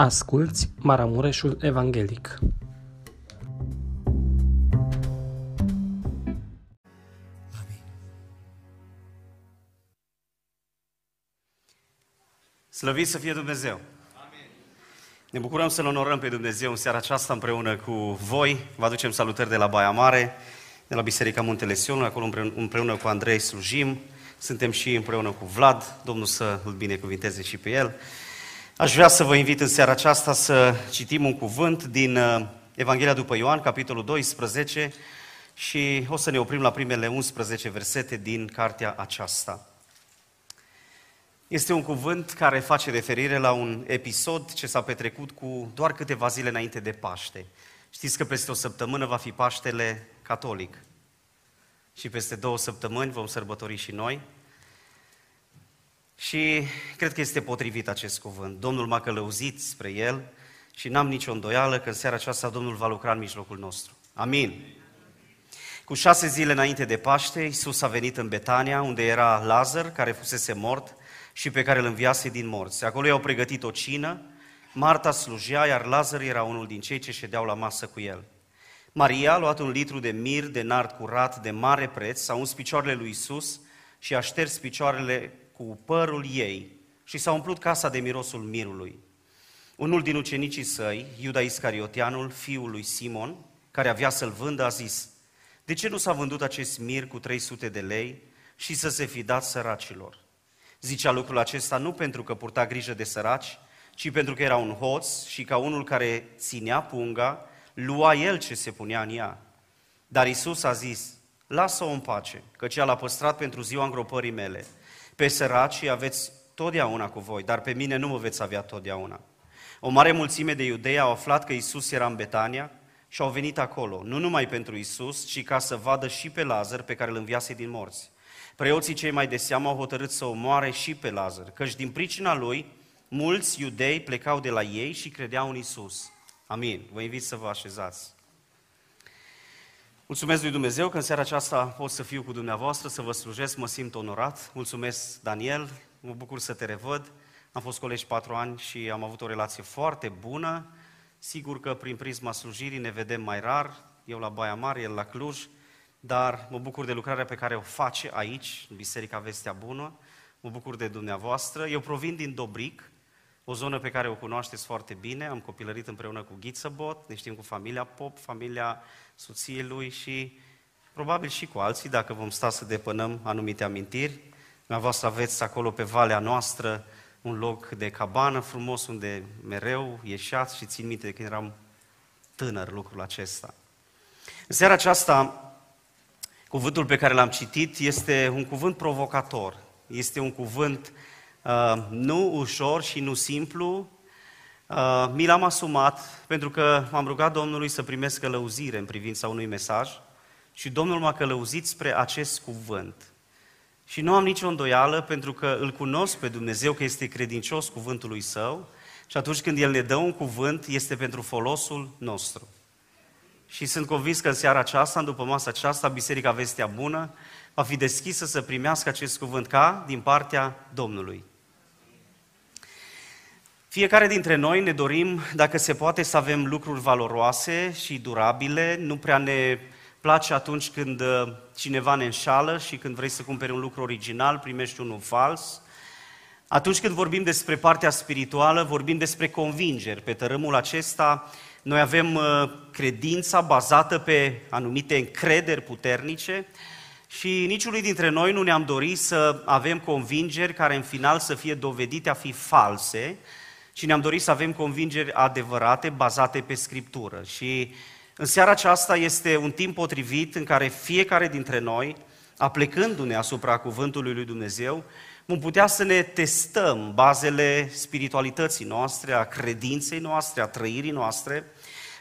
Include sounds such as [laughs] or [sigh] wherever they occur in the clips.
Asculți Maramureșul Evanghelic. Slăvit să fie Dumnezeu! Ne bucurăm să-L onorăm pe Dumnezeu în seara aceasta împreună cu voi. Vă aducem salutări de la Baia Mare, de la Biserica Muntele Sion, acolo împreună, împreună cu Andrei slujim. Suntem și împreună cu Vlad, Domnul să îl binecuvinteze și pe el. Aș vrea să vă invit în seara aceasta să citim un cuvânt din uh, Evanghelia după Ioan, capitolul 12, și o să ne oprim la primele 11 versete din cartea aceasta. Este un cuvânt care face referire la un episod ce s-a petrecut cu doar câteva zile înainte de Paște. Știți că peste o săptămână va fi Paștele catolic. Și peste două săptămâni vom sărbători și noi. Și cred că este potrivit acest cuvânt. Domnul m-a călăuzit spre el și n-am nicio îndoială că în seara aceasta Domnul va lucra în mijlocul nostru. Amin. Cu șase zile înainte de Paște, Iisus a venit în Betania, unde era Lazar, care fusese mort și pe care îl înviase din morți. Acolo i-au pregătit o cină, Marta slujea, iar Lazar era unul din cei ce ședeau la masă cu el. Maria a luat un litru de mir de nard curat de mare preț, s-a uns picioarele lui Isus și a șters picioarele cu părul ei și s-a umplut casa de mirosul mirului. Unul din ucenicii săi, Iuda Iscariotianul, fiul lui Simon, care avea să-l vândă, a zis, de ce nu s-a vândut acest mir cu 300 de lei și să se fi dat săracilor? Zicea lucrul acesta nu pentru că purta grijă de săraci, ci pentru că era un hoț și ca unul care ținea punga, lua el ce se punea în ea. Dar Isus a zis, lasă-o în pace, căci ea l-a păstrat pentru ziua îngropării mele. Pe săraci aveți totdeauna cu voi, dar pe mine nu mă veți avea totdeauna. O mare mulțime de iudei au aflat că Isus era în Betania și au venit acolo, nu numai pentru Isus, ci ca să vadă și pe Lazar pe care îl înviase din morți. Preoții cei mai de seamă au hotărât să omoare și pe Lazar, căci din pricina lui mulți iudei plecau de la ei și credeau în Isus. Amin. Vă invit să vă așezați. Mulțumesc lui Dumnezeu că în seara aceasta pot să fiu cu dumneavoastră, să vă slujesc, mă simt onorat. Mulțumesc, Daniel, mă bucur să te revăd. Am fost colegi patru ani și am avut o relație foarte bună. Sigur că prin prisma slujirii ne vedem mai rar, eu la Baia Mare, el la Cluj, dar mă bucur de lucrarea pe care o face aici, în Biserica Vestea Bună. Mă bucur de dumneavoastră. Eu provin din Dobric, o zonă pe care o cunoașteți foarte bine. Am copilărit împreună cu Ghițăbot, ne știm cu familia Pop, familia soției lui și probabil și cu alții, dacă vom sta să depănăm anumite amintiri. Dumneavoastră aveți acolo pe valea noastră un loc de cabană frumos unde mereu ieșați și țin minte de când eram tânăr lucrul acesta. În seara aceasta, cuvântul pe care l-am citit este un cuvânt provocator. Este un cuvânt uh, nu ușor și nu simplu. Uh, mi l-am asumat pentru că m-am rugat Domnului să primesc călăuzire în privința unui mesaj și Domnul m-a călăuzit spre acest cuvânt. Și nu am nicio îndoială pentru că îl cunosc pe Dumnezeu că este credincios cuvântului său și atunci când El ne dă un cuvânt, este pentru folosul nostru. Și sunt convins că în seara aceasta, după masa aceasta, Biserica Vestea Bună va fi deschisă să primească acest cuvânt ca din partea Domnului. Fiecare dintre noi ne dorim, dacă se poate, să avem lucruri valoroase și durabile. Nu prea ne place atunci când uh, cineva ne înșală și când vrei să cumperi un lucru original, primești unul fals. Atunci când vorbim despre partea spirituală, vorbim despre convingeri. Pe tărâmul acesta, noi avem uh, credința bazată pe anumite încrederi puternice și niciunul dintre noi nu ne-am dorit să avem convingeri care în final să fie dovedite a fi false, ci ne-am dorit să avem convingeri adevărate, bazate pe Scriptură. Și în seara aceasta este un timp potrivit în care fiecare dintre noi, aplecându-ne asupra cuvântului lui Dumnezeu, vom putea să ne testăm bazele spiritualității noastre, a credinței noastre, a trăirii noastre,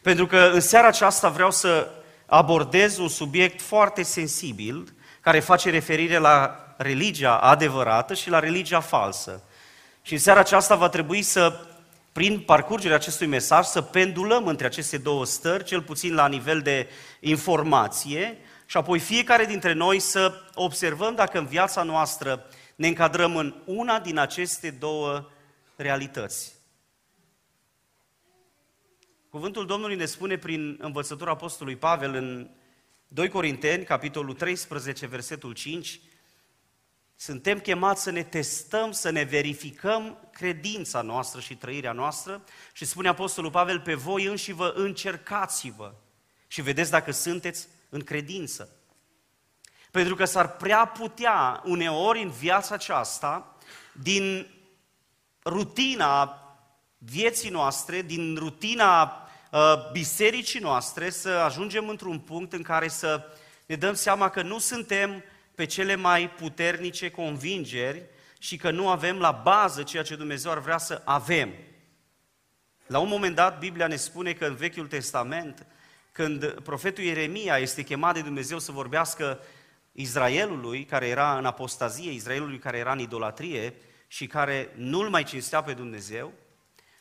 pentru că în seara aceasta vreau să abordez un subiect foarte sensibil, care face referire la religia adevărată și la religia falsă. Și în seara aceasta va trebui să, prin parcurgerea acestui mesaj, să pendulăm între aceste două stări, cel puțin la nivel de informație, și apoi fiecare dintre noi să observăm dacă în viața noastră ne încadrăm în una din aceste două realități. Cuvântul Domnului ne spune prin învățătura Apostolului Pavel în 2 Corinteni, capitolul 13, versetul 5, suntem chemați să ne testăm, să ne verificăm credința noastră și trăirea noastră și spune Apostolul Pavel, pe voi înși vă încercați-vă și vedeți dacă sunteți în credință. Pentru că s-ar prea putea uneori în viața aceasta, din rutina vieții noastre, din rutina uh, bisericii noastre, să ajungem într-un punct în care să ne dăm seama că nu suntem pe cele mai puternice convingeri și că nu avem la bază ceea ce Dumnezeu ar vrea să avem. La un moment dat, Biblia ne spune că în Vechiul Testament, când profetul Ieremia este chemat de Dumnezeu să vorbească Israelului, care era în apostazie, Israelului care era în idolatrie și care nu-L mai cinstea pe Dumnezeu,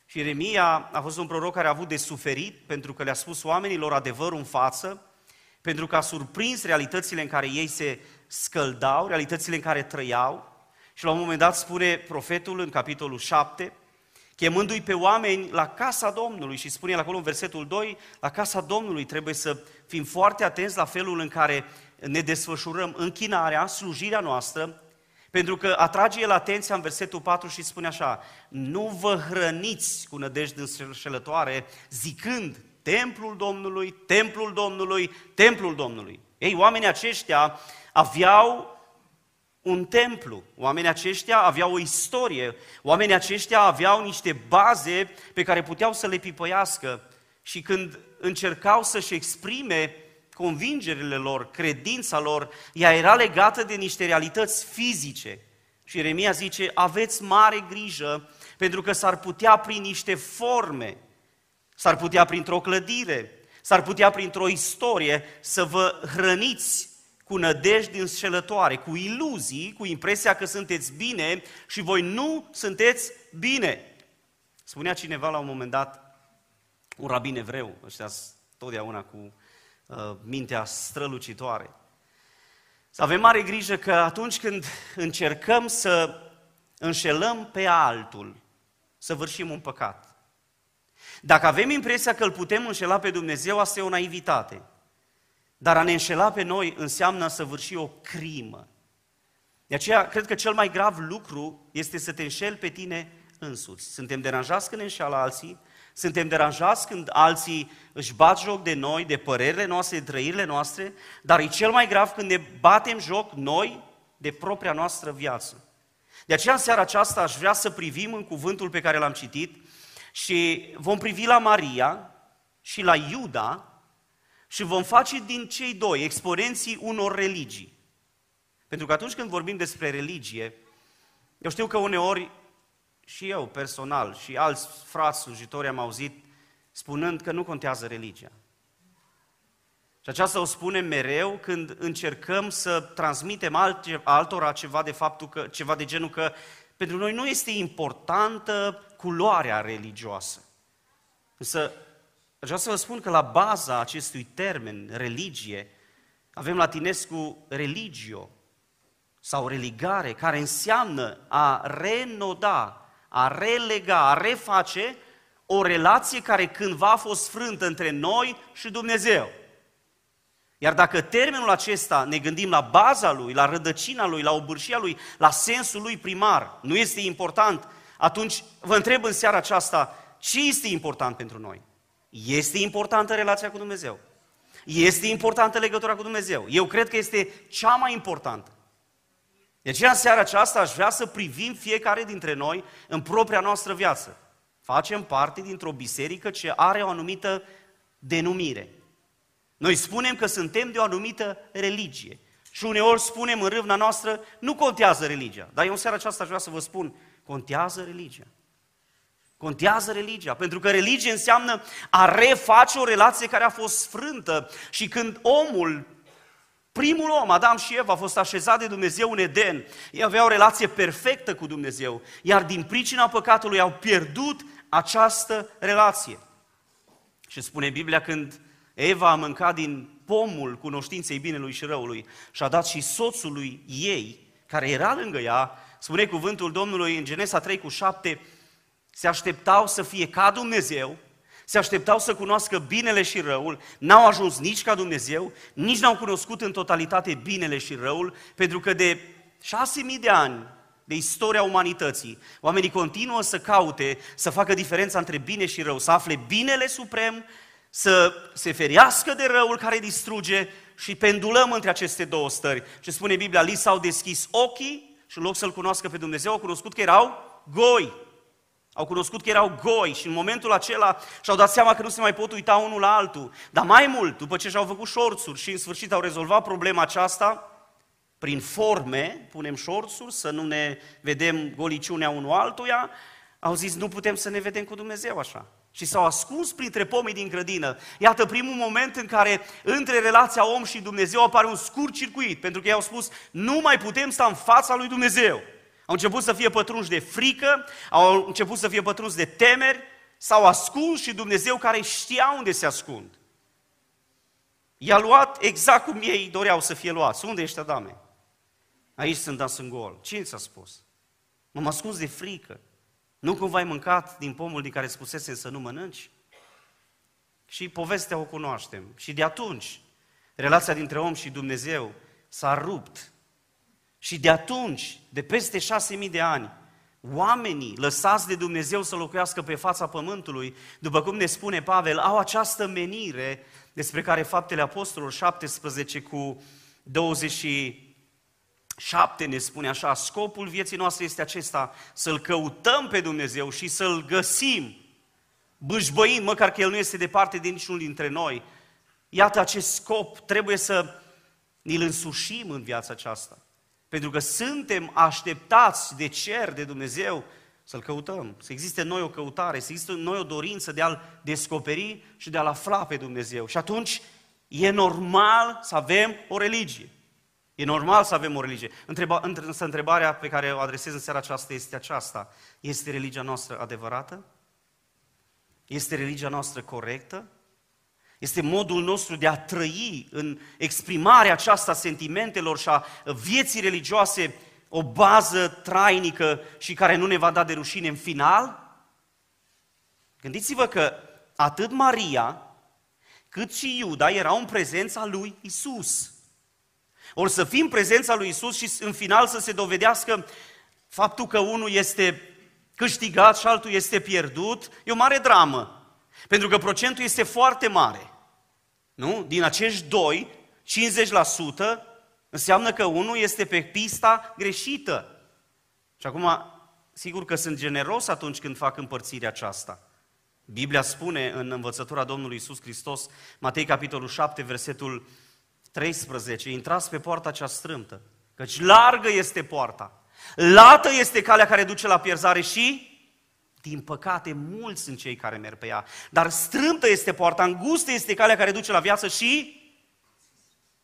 și Ieremia a fost un proroc care a avut de suferit pentru că le-a spus oamenilor adevărul în față, pentru că a surprins realitățile în care ei se scăldau, realitățile în care trăiau. Și la un moment dat spune profetul în capitolul 7, chemându-i pe oameni la casa Domnului și spune el acolo în versetul 2, la casa Domnului trebuie să fim foarte atenți la felul în care ne desfășurăm închinarea, slujirea noastră, pentru că atrage el atenția în versetul 4 și spune așa, nu vă hrăniți cu nădejde înșelătoare, zicând, templul Domnului, templul Domnului, templul Domnului. Ei, oamenii aceștia aveau un templu, oamenii aceștia aveau o istorie, oamenii aceștia aveau niște baze pe care puteau să le pipăiască. Și când încercau să-și exprime convingerile lor, credința lor, ea era legată de niște realități fizice. Și Eremia zice, aveți mare grijă, pentru că s-ar putea prin niște forme, s-ar putea printr-o clădire, s-ar putea printr-o istorie să vă hrăniți cu nădejdi înșelătoare, cu iluzii, cu impresia că sunteți bine și voi nu sunteți bine. Spunea cineva la un moment dat, un rabin evreu, ăștia totdeauna cu uh, mintea strălucitoare. Să avem mare grijă că atunci când încercăm să înșelăm pe altul, să vârșim un păcat. Dacă avem impresia că îl putem înșela pe Dumnezeu, asta e o naivitate. Dar a ne înșela pe noi înseamnă să vârși o crimă. De aceea, cred că cel mai grav lucru este să te înșeli pe tine însuți. Suntem deranjați când ne înșeală alții, suntem deranjați când alții își bat joc de noi, de părerile noastre, de trăirile noastre, dar e cel mai grav când ne batem joc noi de propria noastră viață. De aceea, în seara aceasta, aș vrea să privim în cuvântul pe care l-am citit și vom privi la Maria și la Iuda, și vom face din cei doi exponenții unor religii. Pentru că atunci când vorbim despre religie, eu știu că uneori și eu personal și alți frați slujitori am auzit spunând că nu contează religia. Și aceasta o spunem mereu când încercăm să transmitem altora ceva de faptul că, ceva de genul că pentru noi nu este importantă culoarea religioasă. Însă Vreau să vă spun că la baza acestui termen, religie, avem latinescu religio sau religare, care înseamnă a renoda, a relega, a reface o relație care cândva a fost frântă între noi și Dumnezeu. Iar dacă termenul acesta ne gândim la baza lui, la rădăcina lui, la obârșia lui, la sensul lui primar, nu este important, atunci vă întreb în seara aceasta, ce este important pentru noi? Este importantă relația cu Dumnezeu. Este importantă legătura cu Dumnezeu. Eu cred că este cea mai importantă. De aceea, în seara aceasta, aș vrea să privim fiecare dintre noi în propria noastră viață. Facem parte dintr-o biserică ce are o anumită denumire. Noi spunem că suntem de o anumită religie. Și uneori spunem în râvna noastră, nu contează religia. Dar eu în seara aceasta aș vrea să vă spun, contează religia. Contează religia, pentru că religie înseamnă a reface o relație care a fost sfrântă. Și când omul, primul om, Adam și Eva, a fost așezat de Dumnezeu în Eden, ei aveau o relație perfectă cu Dumnezeu, iar din pricina păcatului au pierdut această relație. Și spune Biblia când Eva a mâncat din pomul cunoștinței binelui și răului și a dat și soțului ei, care era lângă ea, spune cuvântul Domnului în Genesa 3 cu 7, se așteptau să fie ca Dumnezeu, Se așteptau să cunoască binele și răul, n-au ajuns nici ca Dumnezeu, nici n-au cunoscut în totalitate binele și răul, pentru că de șase mii de ani de istoria umanității, oamenii continuă să caute, să facă diferența între bine și rău, să afle binele suprem, să se ferească de răul care distruge și pendulăm între aceste două stări. Ce spune Biblia, li s-au deschis ochii și în loc să-L cunoască pe Dumnezeu, au cunoscut că erau goi. Au cunoscut că erau goi și în momentul acela și-au dat seama că nu se mai pot uita unul la altul. Dar mai mult, după ce și-au făcut șorțuri și în sfârșit au rezolvat problema aceasta, prin forme, punem șorțuri, să nu ne vedem goliciunea unul altuia, au zis nu putem să ne vedem cu Dumnezeu așa. Și s-au ascuns printre pomii din grădină. Iată primul moment în care între relația om și Dumnezeu apare un scurt circuit, pentru că ei au spus nu mai putem sta în fața lui Dumnezeu. Au început să fie pătrunși de frică, au început să fie pătrunși de temeri, s-au ascuns și Dumnezeu care știa unde se ascund. I-a luat exact cum ei doreau să fie luați. Unde ești, Adame? Aici sunt dat în gol. Cine ți-a spus? M-am ascuns de frică. Nu cumva ai mâncat din pomul din care spusese să nu mănânci? Și povestea o cunoaștem. Și de atunci, relația dintre om și Dumnezeu s-a rupt. Și de atunci, de peste șase mii de ani, oamenii lăsați de Dumnezeu să locuiască pe fața pământului, după cum ne spune Pavel, au această menire despre care faptele apostolilor 17 cu 27 ne spune așa, scopul vieții noastre este acesta, să-L căutăm pe Dumnezeu și să-L găsim, bâșbăind, măcar că El nu este departe de niciunul dintre noi. Iată acest scop, trebuie să ni-l însușim în viața aceasta. Pentru că suntem așteptați de cer, de Dumnezeu, să-L căutăm, să existe în noi o căutare, să existe în noi o dorință de a-L descoperi și de a-L afla pe Dumnezeu. Și atunci e normal să avem o religie. E normal să avem o religie. Întreba, însă întrebarea pe care o adresez în seara aceasta este aceasta. Este religia noastră adevărată? Este religia noastră corectă? Este modul nostru de a trăi în exprimarea aceasta sentimentelor și a vieții religioase o bază trainică și care nu ne va da de rușine în final? Gândiți-vă că atât Maria cât și Iuda erau în prezența lui Isus. Ori să fim în prezența lui Isus și în final să se dovedească faptul că unul este câștigat și altul este pierdut, e o mare dramă. Pentru că procentul este foarte mare. Nu? Din acești doi, 50% înseamnă că unul este pe pista greșită. Și acum, sigur că sunt generos atunci când fac împărțirea aceasta. Biblia spune în învățătura Domnului Isus Hristos, Matei capitolul 7, versetul 13, intrați pe poarta cea strâmtă, căci largă este poarta, lată este calea care duce la pierzare și din păcate, mulți sunt cei care merg pe ea. Dar strâmtă este poarta, îngustă este calea care duce la viață și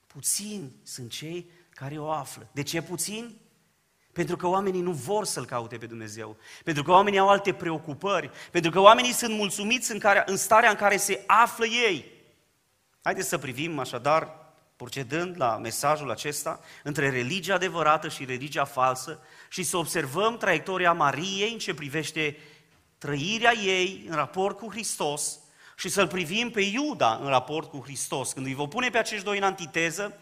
puțini sunt cei care o află. De ce puțini? Pentru că oamenii nu vor să-L caute pe Dumnezeu. Pentru că oamenii au alte preocupări. Pentru că oamenii sunt mulțumiți în, care, în starea în care se află ei. Haideți să privim așadar, procedând la mesajul acesta, între religia adevărată și religia falsă și să observăm traiectoria Mariei în ce privește trăirea ei în raport cu Hristos și să-L privim pe Iuda în raport cu Hristos. Când îi vom pune pe acești doi în antiteză,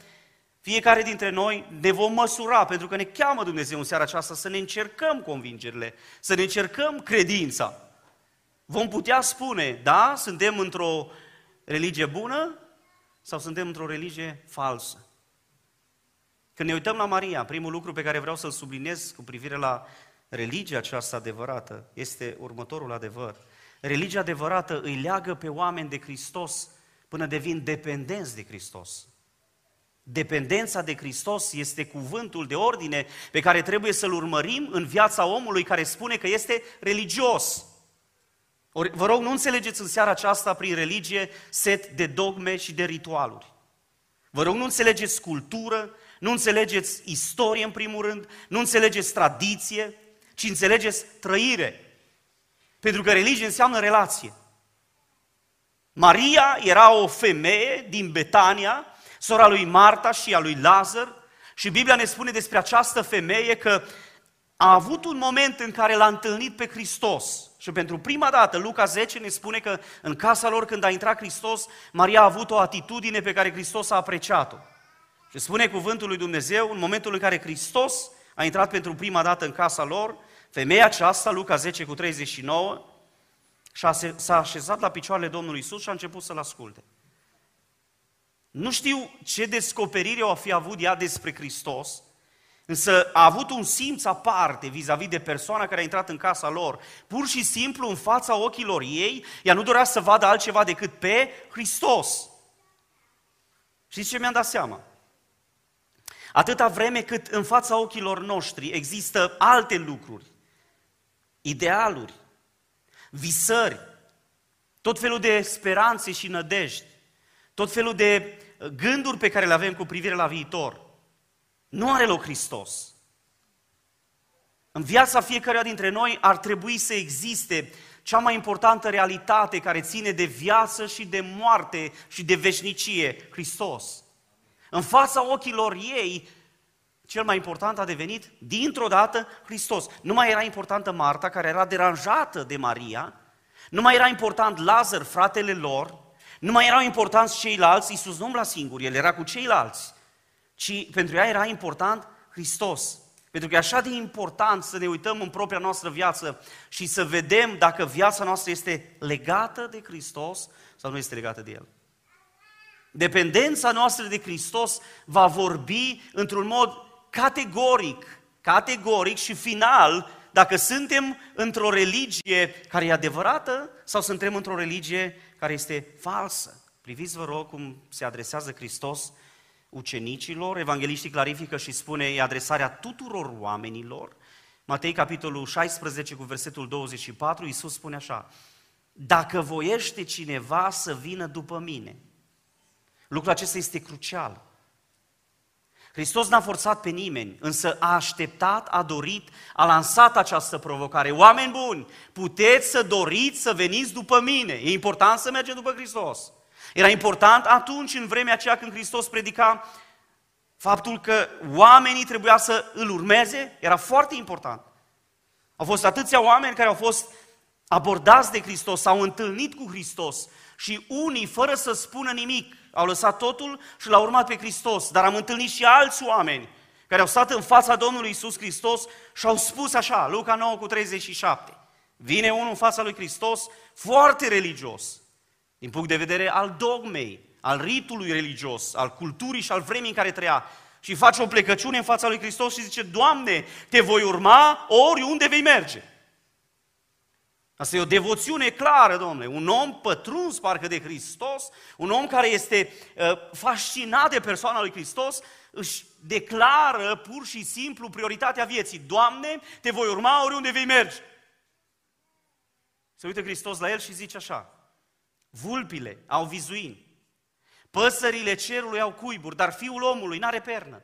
fiecare dintre noi ne vom măsura, pentru că ne cheamă Dumnezeu în seara aceasta să ne încercăm convingerile, să ne încercăm credința. Vom putea spune, da, suntem într-o religie bună sau suntem într-o religie falsă. Când ne uităm la Maria, primul lucru pe care vreau să-l subliniez cu privire la religia aceasta adevărată este următorul adevăr. Religia adevărată îi leagă pe oameni de Hristos până devin dependenți de Hristos. Dependența de Hristos este cuvântul de ordine pe care trebuie să-l urmărim în viața omului care spune că este religios. Ori, vă rog, nu înțelegeți în seara aceasta prin religie set de dogme și de ritualuri. Vă rog, nu înțelegeți cultură, nu înțelegeți istorie în primul rând, nu înțelegeți tradiție, ci înțelegeți trăire. Pentru că religie înseamnă relație. Maria era o femeie din Betania, sora lui Marta și a lui Lazar, și Biblia ne spune despre această femeie că a avut un moment în care l-a întâlnit pe Hristos. Și pentru prima dată, Luca 10 ne spune că în casa lor, când a intrat Hristos, Maria a avut o atitudine pe care Hristos a apreciat-o. Și spune cuvântul lui Dumnezeu, în momentul în care Hristos a intrat pentru prima dată în casa lor, femeia aceasta, Luca 10 cu 39, s-a așezat la picioarele Domnului Isus și a început să-L asculte. Nu știu ce descoperire o fi avut ea despre Hristos, însă a avut un simț aparte vis-a-vis de persoana care a intrat în casa lor. Pur și simplu, în fața ochilor ei, ea nu dorea să vadă altceva decât pe Hristos. Știți ce mi-am dat seama? Atâta vreme cât în fața ochilor noștri există alte lucruri, idealuri, visări, tot felul de speranțe și nădejdi, tot felul de uh, gânduri pe care le avem cu privire la viitor. Nu are loc Hristos. În viața fiecăruia dintre noi ar trebui să existe cea mai importantă realitate care ține de viață și de moarte și de veșnicie, Hristos. În fața ochilor ei, cel mai important a devenit, dintr-o dată, Hristos. Nu mai era importantă Marta, care era deranjată de Maria, nu mai era important Lazar, fratele lor, nu mai erau importanți ceilalți, Iisus nu umbla singur, El era cu ceilalți, ci pentru ea era important Hristos. Pentru că e așa de important să ne uităm în propria noastră viață și să vedem dacă viața noastră este legată de Hristos sau nu este legată de El. Dependența noastră de Hristos va vorbi într-un mod categoric, categoric și final dacă suntem într-o religie care e adevărată sau suntem într-o religie care este falsă. Priviți, vă rog, cum se adresează Hristos ucenicilor. Evangeliștii clarifică și spune, e adresarea tuturor oamenilor. Matei, capitolul 16, cu versetul 24, Iisus spune așa, Dacă voiește cineva să vină după mine, lucrul acesta este crucial. Hristos n-a forțat pe nimeni, însă a așteptat, a dorit, a lansat această provocare. Oameni buni, puteți să doriți să veniți după mine. E important să mergem după Hristos. Era important atunci, în vremea aceea când Hristos predica, faptul că oamenii trebuia să îl urmeze, era foarte important. Au fost atâția oameni care au fost abordați de Hristos, s-au întâlnit cu Hristos și unii, fără să spună nimic, au lăsat totul și l-au urmat pe Hristos. Dar am întâlnit și alți oameni care au stat în fața Domnului Isus Hristos și au spus așa, Luca 9 cu 37. Vine unul în fața lui Hristos foarte religios, din punct de vedere al dogmei, al ritului religios, al culturii și al vremii în care trăia, și face o plecăciune în fața lui Hristos și zice, Doamne, te voi urma oriunde vei merge. Asta e o devoțiune clară, domnule. Un om pătruns parcă de Hristos, un om care este uh, fascinat de persoana lui Hristos, își declară pur și simplu prioritatea vieții. Doamne, te voi urma oriunde vei merge. Se uită Hristos la el și zice așa, vulpile au vizuini, păsările cerului au cuiburi, dar fiul omului n-are pernă.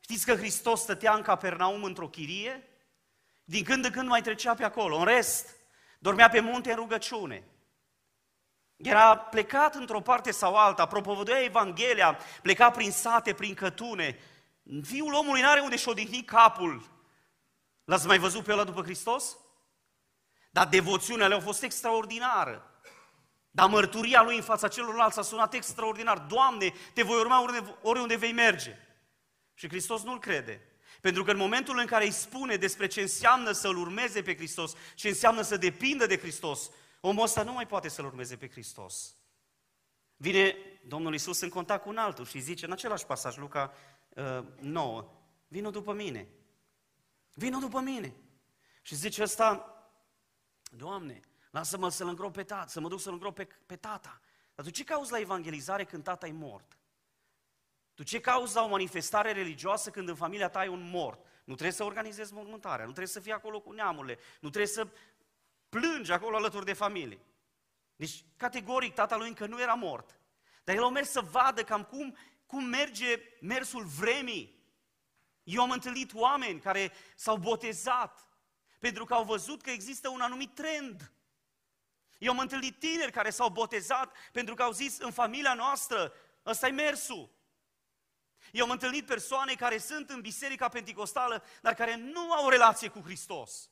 Știți că Hristos stătea în Capernaum într-o chirie din când în când mai trecea pe acolo. În rest, dormea pe munte în rugăciune. Era plecat într-o parte sau alta, propovăduia Evanghelia, pleca prin sate, prin cătune. Fiul omului n-are unde și odihni capul. L-ați mai văzut pe ăla după Hristos? Dar devoțiunea lui a fost extraordinară. Dar mărturia lui în fața celorlalți a sunat extraordinar. Doamne, te voi urma oriunde, oriunde vei merge. Și Hristos nu-l crede. Pentru că în momentul în care îi spune despre ce înseamnă să-L urmeze pe Hristos, ce înseamnă să depindă de Hristos, omul ăsta nu mai poate să-L urmeze pe Hristos. Vine Domnul Isus în contact cu un altul și zice în același pasaj, Luca uh, 9, vină după mine. Vină după mine. Și zice ăsta, Doamne, lasă-mă să-l îngrop pe tata, să mă duc să-l îngrop pe, pe tata. Dar tu ce cauți la evangelizare când tata e mort? Tu ce cauți la o manifestare religioasă când în familia ta ai un mort? Nu trebuie să organizezi mormântarea, nu trebuie să fii acolo cu neamurile, nu trebuie să plângi acolo alături de familie. Deci, categoric, tatălui încă nu era mort. Dar el a mers să vadă cam cum, cum merge mersul vremii. Eu am întâlnit oameni care s-au botezat pentru că au văzut că există un anumit trend. Eu am întâlnit tineri care s-au botezat pentru că au zis în familia noastră, ăsta e mersul. Eu am întâlnit persoane care sunt în biserica pentecostală, dar care nu au o relație cu Hristos.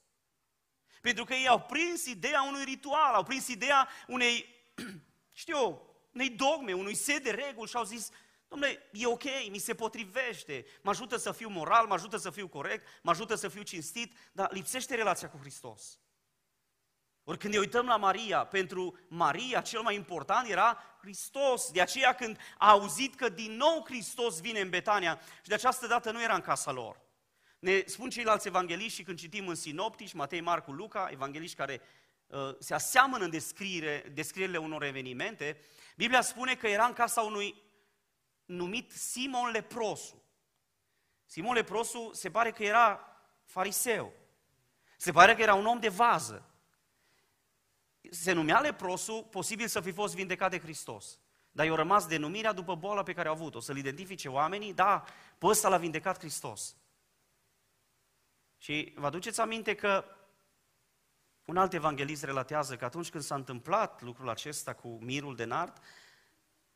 Pentru că ei au prins ideea unui ritual, au prins ideea unei, [clears throat] știu eu, unei dogme, unui set de reguli și au zis, domnule, e ok, mi se potrivește, mă ajută să fiu moral, mă ajută să fiu corect, mă ajută să fiu cinstit, dar lipsește relația cu Hristos. Ori când ne uităm la Maria, pentru Maria cel mai important era Hristos. De aceea când a auzit că din nou Hristos vine în Betania și de această dată nu era în casa lor. Ne spun ceilalți evangeliști și când citim în sinoptici, Matei, Marcu, Luca, evangeliști care uh, se aseamănă în descriere, descrierile unor evenimente, Biblia spune că era în casa unui numit Simon Leprosu. Simon Leprosu se pare că era fariseu. Se pare că era un om de vază se numea leprosul, posibil să fi fost vindecat de Hristos. Dar i-a rămas denumirea după boala pe care a avut-o, să-l identifice oamenii, da, pe ăsta l-a vindecat Hristos. Și vă aduceți aminte că un alt evanghelist relatează că atunci când s-a întâmplat lucrul acesta cu mirul de nard,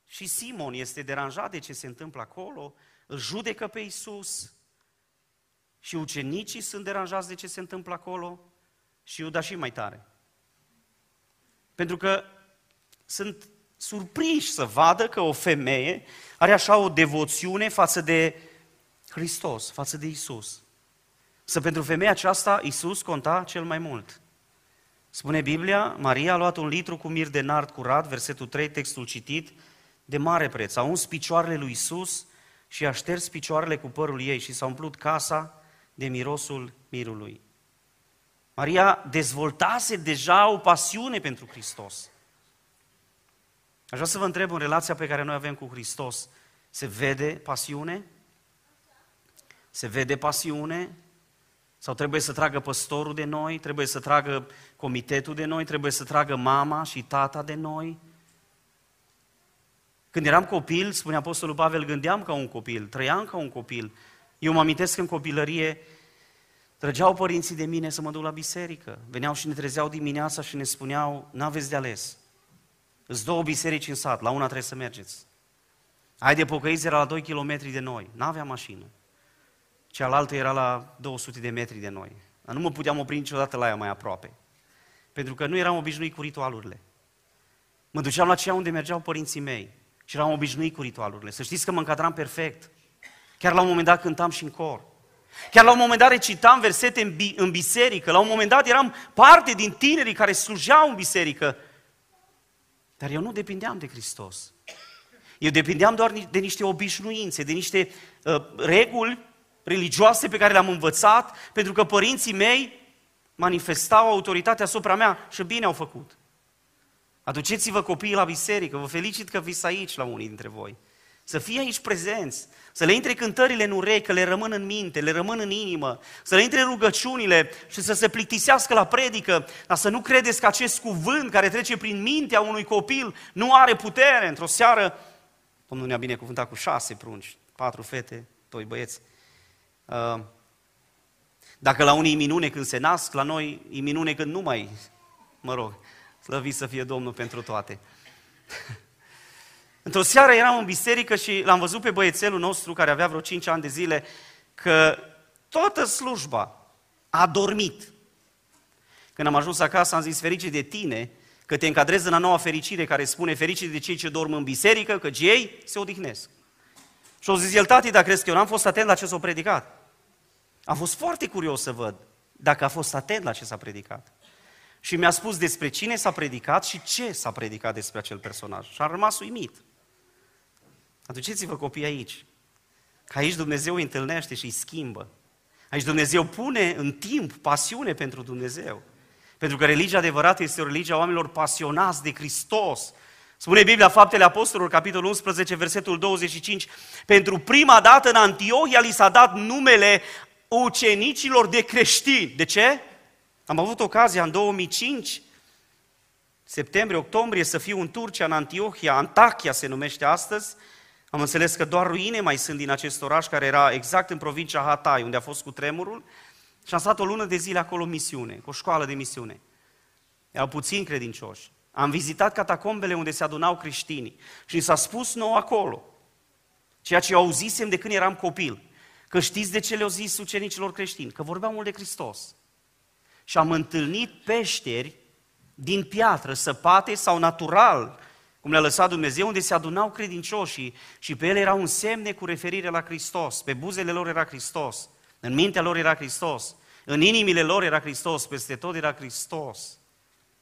și Simon este deranjat de ce se întâmplă acolo, îl judecă pe Isus și ucenicii sunt deranjați de ce se întâmplă acolo și Iuda și mai tare. Pentru că sunt surprinși să vadă că o femeie are așa o devoțiune față de Hristos, față de Isus. Să pentru femeia aceasta Isus conta cel mai mult. Spune Biblia, Maria a luat un litru cu mir de nard curat, versetul 3, textul citit, de mare preț. A uns picioarele lui Isus și a șters picioarele cu părul ei și s-a umplut casa de mirosul mirului. Maria dezvoltase deja o pasiune pentru Hristos. Aș vrea să vă întreb în relația pe care noi avem cu Hristos, se vede pasiune? Se vede pasiune? Sau trebuie să tragă păstorul de noi, trebuie să tragă comitetul de noi, trebuie să tragă mama și tata de noi? Când eram copil, spune Apostolul Pavel, gândeam ca un copil, trăiam ca un copil. Eu mă amintesc în copilărie, Trăgeau părinții de mine să mă duc la biserică. Veneau și ne trezeau dimineața și ne spuneau, n-aveți de ales. Îți două biserici în sat, la una trebuie să mergeți. Ai de pocăiți era la 2 km de noi, n-avea mașină. Cealaltă era la 200 de metri de noi. Nu mă puteam opri niciodată la ea mai aproape. Pentru că nu eram obișnuit cu ritualurile. Mă duceam la ceea unde mergeau părinții mei și eram obișnuit cu ritualurile. Să știți că mă încadram perfect. Chiar la un moment dat cântam și în cor. Chiar la un moment dat recitam versete în, bi- în biserică, la un moment dat eram parte din tinerii care slujeau în biserică. Dar eu nu depindeam de Hristos. Eu depindeam doar de niște obișnuințe, de niște uh, reguli religioase pe care le-am învățat, pentru că părinții mei manifestau autoritatea asupra mea și bine au făcut. Aduceți-vă copiii la biserică, vă felicit că fiți aici la unii dintre voi. Să fie aici prezenți, să le intre cântările în urechi, că le rămân în minte, le rămân în inimă, să le intre rugăciunile și să se plictisească la predică, dar să nu credeți că acest cuvânt care trece prin mintea unui copil nu are putere. Într-o seară, Domnul ne-a binecuvântat cu șase prunci, patru fete, doi băieți. Uh, dacă la unii e minune când se nasc, la noi e minune când nu mai, mă rog, slăvit să fie Domnul pentru toate. [laughs] Într-o seară eram în biserică și l-am văzut pe băiețelul nostru, care avea vreo 5 ani de zile, că toată slujba a dormit. Când am ajuns acasă, am zis, ferice de tine, că te încadrezi în a noua fericire care spune ferice de cei ce dorm în biserică, că ei se odihnesc. Și o zis el, tati, dar crezi că eu n-am fost atent la ce s-a predicat? Am fost foarte curios să văd dacă a fost atent la ce s-a predicat. Și mi-a spus despre cine s-a predicat și ce s-a predicat despre acel personaj. Și am rămas uimit. Aduceți-vă copii aici. Că aici Dumnezeu îi întâlnește și îi schimbă. Aici Dumnezeu pune în timp pasiune pentru Dumnezeu. Pentru că religia adevărată este o religie a oamenilor pasionați de Hristos. Spune Biblia, Faptele Apostolilor, capitolul 11, versetul 25, pentru prima dată în Antiohia li s-a dat numele ucenicilor de creștini. De ce? Am avut ocazia în 2005, septembrie-octombrie, să fiu în Turcia, în Antiohia, Antachia se numește astăzi, am înțeles că doar ruine mai sunt din acest oraș, care era exact în provincia Hatay, unde a fost cu tremurul, și am stat o lună de zile acolo în misiune, cu o școală de misiune. Erau puțini credincioși. Am vizitat catacombele unde se adunau creștinii și s-a spus nou acolo. ceea ce auzisem de când eram copil. Că știți de ce le-au zis ucenicilor creștini? Că vorbeau mult de Hristos. Și am întâlnit peșteri din piatră, săpate sau natural, cum le-a lăsat Dumnezeu, unde se adunau credincioșii și pe ele erau un semne cu referire la Hristos. Pe buzele lor era Hristos, în mintea lor era Hristos, în inimile lor era Hristos, peste tot era Hristos.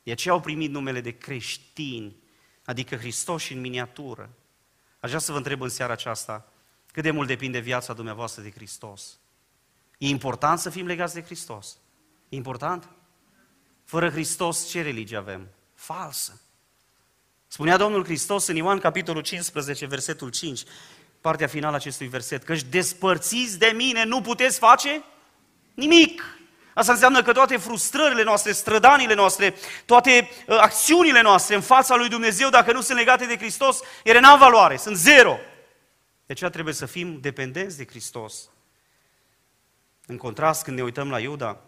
De aceea au primit numele de creștini, adică Hristos și în miniatură. Aș vrea să vă întreb în seara aceasta, cât de mult depinde viața dumneavoastră de Hristos? E important să fim legați de Hristos. E important? Fără Hristos, ce religie avem? Falsă. Spunea Domnul Hristos în Ioan, capitolul 15, versetul 5, partea finală a acestui verset, că despărțiți de mine nu puteți face nimic. Asta înseamnă că toate frustrările noastre, strădanile noastre, toate uh, acțiunile noastre în fața lui Dumnezeu, dacă nu sunt legate de Hristos, ele n-au valoare, sunt zero. De aceea trebuie să fim dependenți de Hristos. În contrast, când ne uităm la Iuda,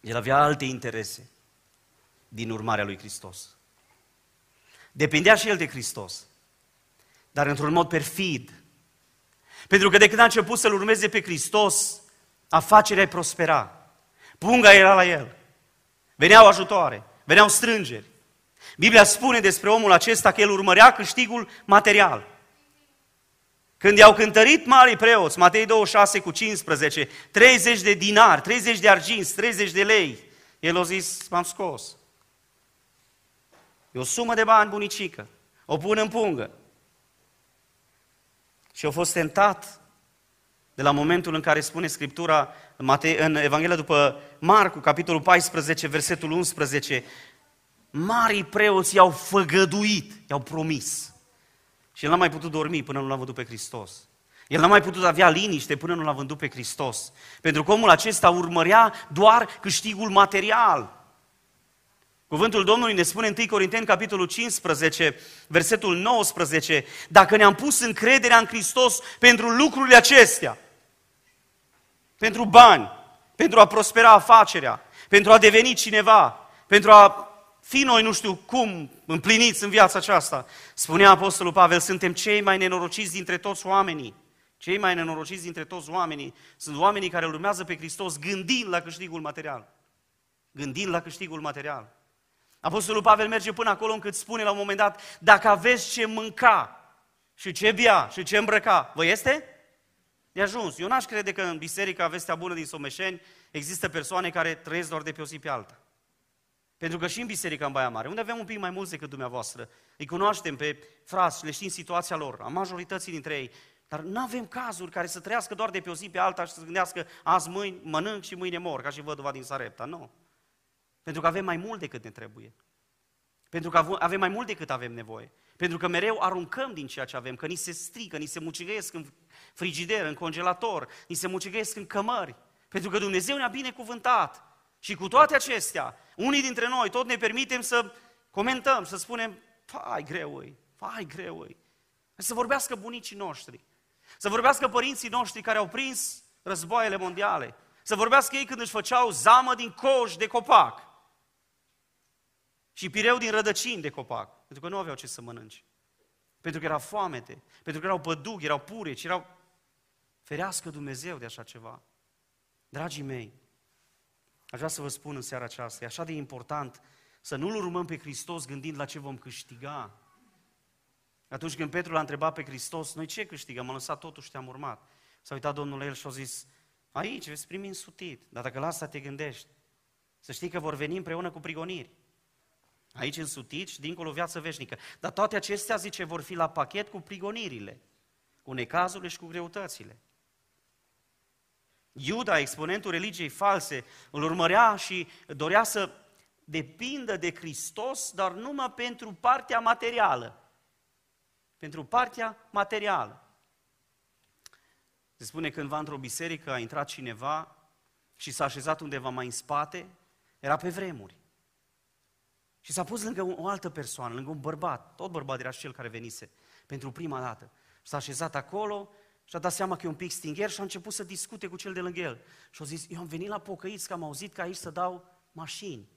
el avea alte interese din urmarea lui Hristos. Depindea și el de Hristos, dar într-un mod perfid. Pentru că de când a început să-L urmeze pe Hristos, afacerea prospera. Punga era la el. Veneau ajutoare, veneau strângeri. Biblia spune despre omul acesta că el urmărea câștigul material. Când i-au cântărit marii preoți, Matei 26 cu 15, 30 de dinari, 30 de arginți, 30 de lei, el a zis, m-am scos. E o sumă de bani bunicică, o pun în pungă. Și a fost tentat de la momentul în care spune Scriptura în Evanghelia după Marcu, capitolul 14, versetul 11, marii preoți i-au făgăduit, i-au promis. Și el n-a mai putut dormi până nu l-a văzut pe Hristos. El n-a mai putut avea liniște până nu l-a vândut pe Hristos. Pentru că omul acesta urmărea doar câștigul material. Cuvântul Domnului ne spune în 1 Corinteni, capitolul 15, versetul 19, dacă ne-am pus încrederea în Hristos pentru lucrurile acestea, pentru bani, pentru a prospera afacerea, pentru a deveni cineva, pentru a fi noi nu știu cum împliniți în viața aceasta. Spunea Apostolul Pavel, suntem cei mai nenorociți dintre toți oamenii. Cei mai nenorociți dintre toți oamenii sunt oamenii care îl urmează pe Hristos gândind la câștigul material. Gândind la câștigul material. Apostolul Pavel merge până acolo încât spune la un moment dat, dacă aveți ce mânca și ce bea și ce îmbrăca, vă este? De ajuns. Eu n-aș crede că în Biserica Vestea Bună din Someșeni există persoane care trăiesc doar de pe o zi pe alta. Pentru că și în Biserica în Baia Mare, unde avem un pic mai mulți decât dumneavoastră, îi cunoaștem pe frați, le știm situația lor, a majorității dintre ei, dar nu avem cazuri care să trăiască doar de pe o zi pe alta și să gândească azi mâini mănânc și mâine mor, ca și văduva din Sarepta. Nu. Pentru că avem mai mult decât ne trebuie. Pentru că avem mai mult decât avem nevoie. Pentru că mereu aruncăm din ceea ce avem, că ni se strică, ni se mucigăiesc în frigider, în congelator, ni se mucigăiesc în cămări. Pentru că Dumnezeu ne-a binecuvântat. Și cu toate acestea, unii dintre noi tot ne permitem să comentăm, să spunem, fai greu îi, fai greu îi. Să vorbească bunicii noștri, să vorbească părinții noștri care au prins războaiele mondiale, să vorbească ei când își făceau zamă din coș de copac și pireu din rădăcini de copac, pentru că nu aveau ce să mănânce. Pentru că era foamete, pentru că erau pădughi, erau pureci, erau... Ferească Dumnezeu de așa ceva. Dragii mei, aș vrea să vă spun în seara aceasta, e așa de important să nu-L urmăm pe Hristos gândind la ce vom câștiga. Atunci când Petru l-a întrebat pe Hristos, noi ce câștigăm? Am lăsat totul și te-am urmat. S-a uitat Domnul la el și a zis, aici veți primi însutit, dar dacă la asta te gândești, să știi că vor veni împreună cu prigoniri. Aici însutit și dincolo viață veșnică. Dar toate acestea, zice, vor fi la pachet cu prigonirile, cu necazurile și cu greutățile. Iuda, exponentul religiei false, îl urmărea și dorea să depindă de Hristos, dar numai pentru partea materială. Pentru partea materială. Se spune cândva într-o biserică a intrat cineva și s-a așezat undeva mai în spate, era pe vremuri. Și s-a pus lângă o altă persoană, lângă un bărbat, tot bărbat era și cel care venise pentru prima dată. S-a așezat acolo și a dat seama că e un pic stingher și a început să discute cu cel de lângă el. Și a zis, eu am venit la pocăiți că am auzit că aici să dau mașini.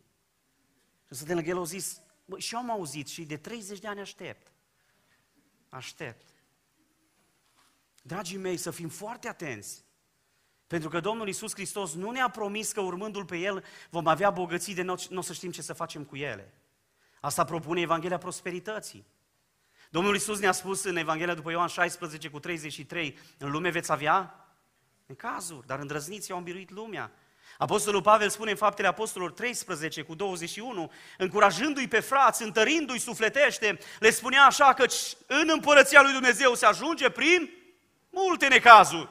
Și să de lângă el a zis, bă, și eu am auzit și de 30 de ani aștept. Aștept. Dragii mei, să fim foarte atenți. Pentru că Domnul Isus Hristos nu ne-a promis că urmându-L pe El vom avea bogății de nu o să știm ce să facem cu ele. Asta propune Evanghelia Prosperității. Domnul Isus ne-a spus în Evanghelia după Ioan 16 cu 33, în lume veți avea în cazuri, dar îndrăzniții au îmbiruit lumea. Apostolul Pavel spune în faptele apostolilor 13 cu 21, încurajându-i pe frați, întărindu-i sufletește, le spunea așa că în împărăția lui Dumnezeu se ajunge prin multe necazuri.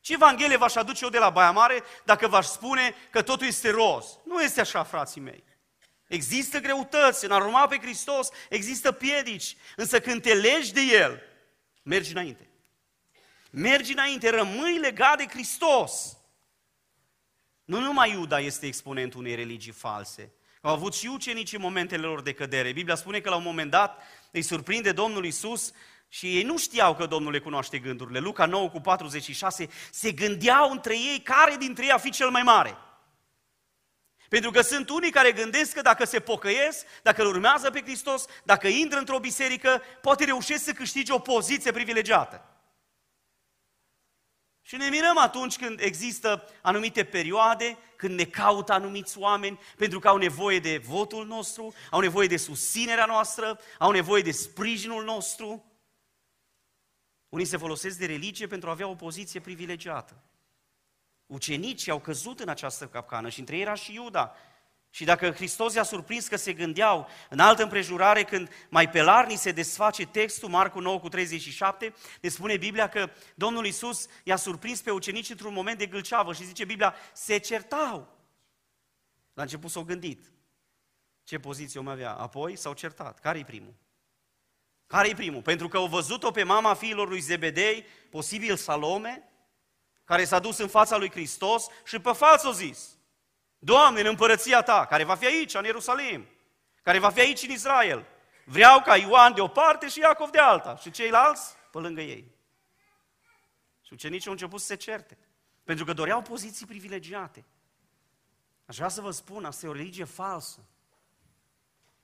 Ce Evanghelie v-aș aduce eu de la Baia Mare dacă v-aș spune că totul este roz? Nu este așa, frații mei. Există greutăți, în a urma pe Hristos există piedici, însă când te legi de El, mergi înainte. Mergi înainte, rămâi legat de Hristos. Nu numai Iuda este exponentul unei religii false. Au avut și ucenici în momentele lor de cădere. Biblia spune că la un moment dat îi surprinde Domnul Isus și ei nu știau că Domnul le cunoaște gândurile. Luca 9 cu 46 se gândeau între ei care dintre ei a fi cel mai mare. Pentru că sunt unii care gândesc că dacă se pocăiesc, dacă îl urmează pe Hristos, dacă intră într-o biserică, poate reușesc să câștige o poziție privilegiată. Și ne mirăm atunci când există anumite perioade, când ne caută anumiți oameni, pentru că au nevoie de votul nostru, au nevoie de susținerea noastră, au nevoie de sprijinul nostru. Unii se folosesc de religie pentru a avea o poziție privilegiată. Ucenicii au căzut în această capcană și între ei era și Iuda. Și dacă Hristos i-a surprins că se gândeau în altă împrejurare, când mai pe larni se desface textul, Marcu 9 cu 37, ne spune Biblia că Domnul Isus i-a surprins pe ucenici într-un moment de gâlceavă și zice Biblia, se certau. La început s-au gândit. Ce poziție om avea? Apoi s-au certat. Care-i primul? Care-i primul? Pentru că au văzut-o pe mama fiilor lui Zebedei, posibil Salome, care s-a dus în fața lui Hristos și pe fals o zis, Doamne, în împărăția Ta, care va fi aici, în Ierusalim, care va fi aici în Israel, vreau ca Ioan de o parte și Iacov de alta și ceilalți pe lângă ei. Și ucenicii au început să se certe, pentru că doreau poziții privilegiate. Aș vrea să vă spun, asta e o religie falsă.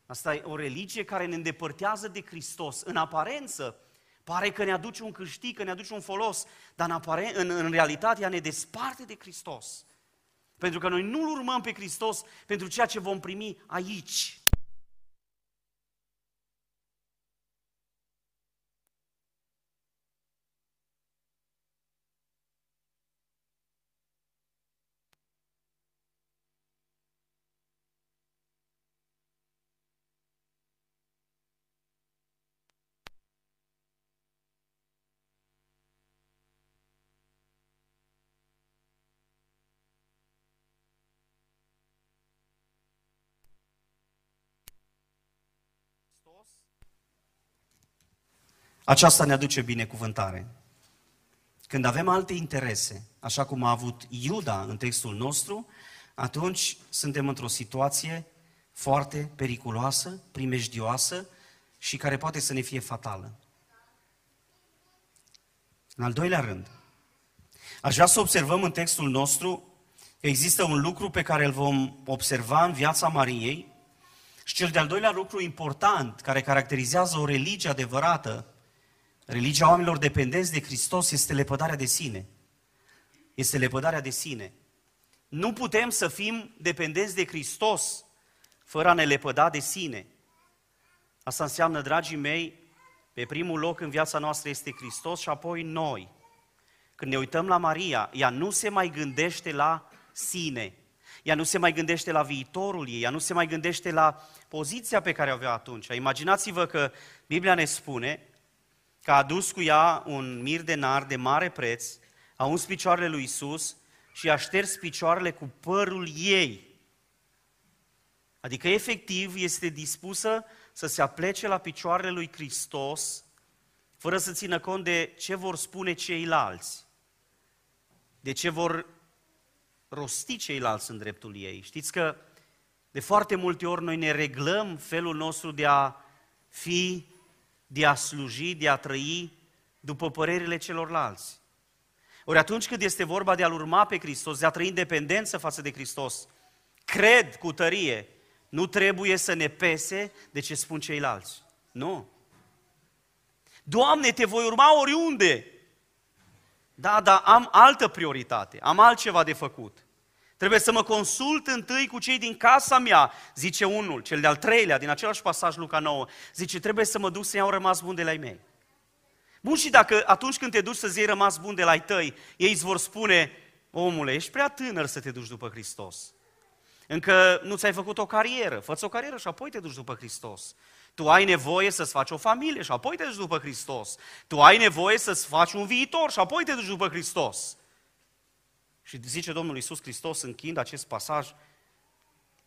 Asta e o religie care ne îndepărtează de Hristos. În aparență, pare că ne aduce un câștig, că ne aduce un folos, dar în, aparen- în, în realitate ea ne desparte de Hristos. Pentru că noi nu-L urmăm pe Hristos pentru ceea ce vom primi aici. Aceasta ne aduce binecuvântare. Când avem alte interese, așa cum a avut Iuda în textul nostru, atunci suntem într-o situație foarte periculoasă, primejdioasă și care poate să ne fie fatală. În al doilea rând, aș vrea să observăm în textul nostru că există un lucru pe care îl vom observa în viața Mariei și cel de-al doilea lucru important care caracterizează o religie adevărată Religia oamenilor dependenți de Hristos este lepădarea de sine. Este lepădarea de sine. Nu putem să fim dependenți de Hristos fără a ne lepăda de sine. Asta înseamnă, dragii mei, pe primul loc în viața noastră este Hristos și apoi noi. Când ne uităm la Maria, ea nu se mai gândește la sine. Ea nu se mai gândește la viitorul ei, ea nu se mai gândește la poziția pe care o avea atunci. Imaginați-vă că Biblia ne spune că a adus cu ea un mir de nar de mare preț, a uns picioarele lui Isus și a șters picioarele cu părul ei. Adică, efectiv, este dispusă să se aplece la picioarele lui Hristos, fără să țină cont de ce vor spune ceilalți, de ce vor rosti ceilalți în dreptul ei. Știți că de foarte multe ori noi ne reglăm felul nostru de a fi de a sluji, de a trăi după părerile celorlalți. Ori atunci când este vorba de a-L urma pe Hristos, de a trăi independență față de Hristos, cred cu tărie, nu trebuie să ne pese de ce spun ceilalți. Nu. Doamne, te voi urma oriunde. Da, dar am altă prioritate, am altceva de făcut. Trebuie să mă consult întâi cu cei din casa mea, zice unul, cel de-al treilea, din același pasaj Luca 9. Zice, trebuie să mă duc să iau rămas bun de la ei mei. Bun, și dacă atunci când te duci să-ți iei rămas bun de la ei tăi, ei îți vor spune, omule, ești prea tânăr să te duci după Hristos. Încă nu ți-ai făcut o carieră, fă o carieră și apoi te duci după Hristos. Tu ai nevoie să-ți faci o familie și apoi te duci după Hristos. Tu ai nevoie să-ți faci un viitor și apoi te duci după Hristos. Și zice Domnul Iisus Hristos, închind acest pasaj,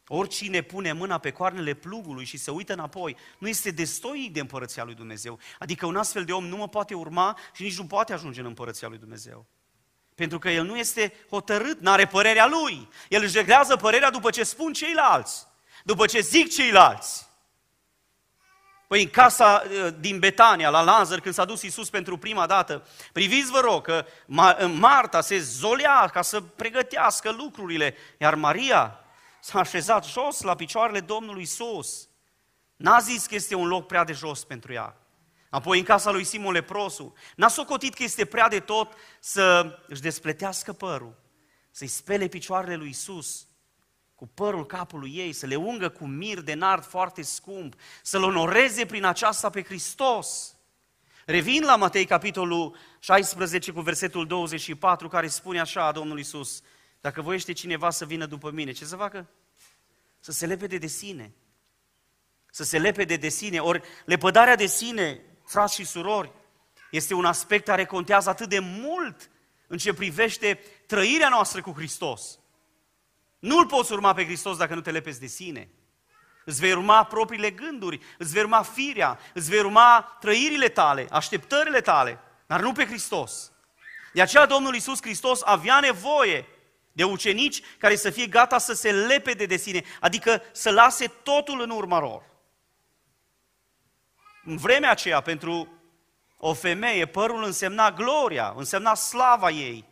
Oricine pune mâna pe coarnele plugului și se uită înapoi, nu este destoic de împărăția lui Dumnezeu. Adică un astfel de om nu mă poate urma și nici nu poate ajunge în împărăția lui Dumnezeu. Pentru că el nu este hotărât, nu are părerea lui. El își reglează părerea după ce spun ceilalți, după ce zic ceilalți. Păi în casa uh, din Betania, la Lazar, când s-a dus Iisus pentru prima dată, priviți vă rog că Marta se zolea ca să pregătească lucrurile, iar Maria s-a așezat jos la picioarele Domnului Iisus. N-a zis că este un loc prea de jos pentru ea. Apoi în casa lui Simon Leprosu, n-a socotit că este prea de tot să își despletească părul, să-i spele picioarele lui Isus cu părul capului ei, să le ungă cu mir de nard foarte scump, să-L onoreze prin aceasta pe Hristos. Revin la Matei, capitolul 16, cu versetul 24, care spune așa Domnul Isus, dacă voiește cineva să vină după mine, ce să facă? Să se lepede de sine. Să se lepede de sine. Ori lepădarea de sine, frați și surori, este un aspect care contează atât de mult în ce privește trăirea noastră cu Hristos. Nu-L poți urma pe Hristos dacă nu te lepezi de sine. Îți vei urma propriile gânduri, îți vei urma firea, îți vei urma trăirile tale, așteptările tale, dar nu pe Hristos. De aceea Domnul Iisus Hristos avea nevoie de ucenici care să fie gata să se lepede de sine, adică să lase totul în urma lor. În vremea aceea, pentru o femeie, părul însemna gloria, însemna slava ei,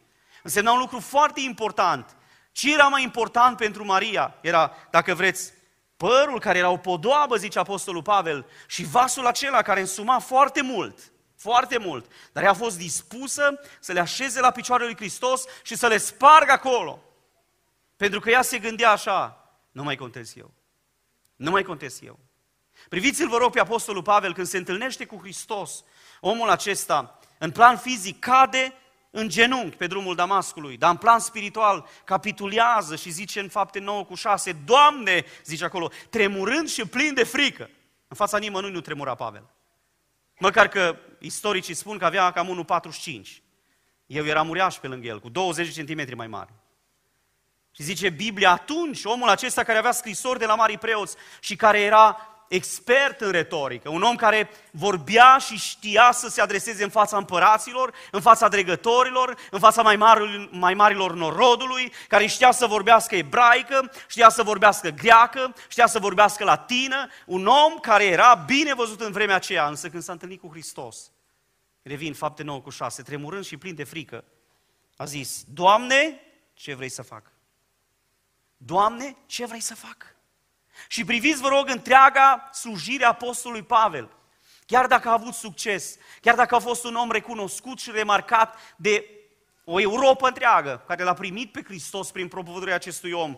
însemna un lucru foarte important. Ce era mai important pentru Maria? Era, dacă vreți, părul care era o podoabă, zice Apostolul Pavel, și vasul acela care însuma foarte mult, foarte mult, dar ea a fost dispusă să le așeze la picioarele lui Hristos și să le spargă acolo. Pentru că ea se gândea așa, nu mai contez eu. Nu mai contez eu. Priviți-l, vă rog, pe Apostolul Pavel când se întâlnește cu Hristos. Omul acesta, în plan fizic, cade în genunchi pe drumul Damascului, dar în plan spiritual capitulează și zice în fapte 9 cu 6, Doamne, zice acolo, tremurând și plin de frică. În fața nimănui nu tremura Pavel. Măcar că istoricii spun că avea cam 1,45. Eu eram uriaș pe lângă el, cu 20 cm mai mare. Și zice Biblia, atunci omul acesta care avea scrisori de la mari preoți și care era expert în retorică, un om care vorbea și știa să se adreseze în fața împăraților, în fața dregătorilor, în fața mai, mari, mai marilor norodului, care știa să vorbească ebraică, știa să vorbească greacă, știa să vorbească latină, un om care era bine văzut în vremea aceea, însă când s-a întâlnit cu Hristos, revin fapte 9 cu 6, tremurând și plin de frică, a zis, Doamne, ce vrei să fac? Doamne, ce vrei să fac? Și priviți, vă rog, întreaga slujire a Apostolului Pavel. Chiar dacă a avut succes, chiar dacă a fost un om recunoscut și remarcat de o Europa întreagă care l-a primit pe Hristos prin propovădurea acestui om,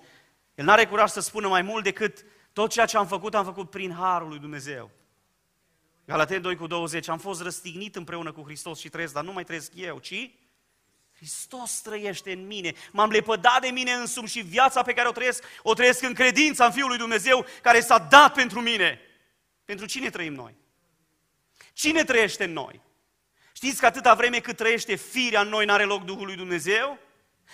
el n-are curaj să spună mai mult decât tot ceea ce am făcut, am făcut prin Harul lui Dumnezeu. Galaten 2 cu 20, am fost răstignit împreună cu Hristos și trăiesc, dar nu mai trăiesc eu, ci Hristos trăiește în mine, m-am lepădat de mine însumi și viața pe care o trăiesc, o trăiesc în credința în Fiul lui Dumnezeu care s-a dat pentru mine. Pentru cine trăim noi? Cine trăiește în noi? Știți că atâta vreme cât trăiește firea în noi, n-are loc Duhul lui Dumnezeu?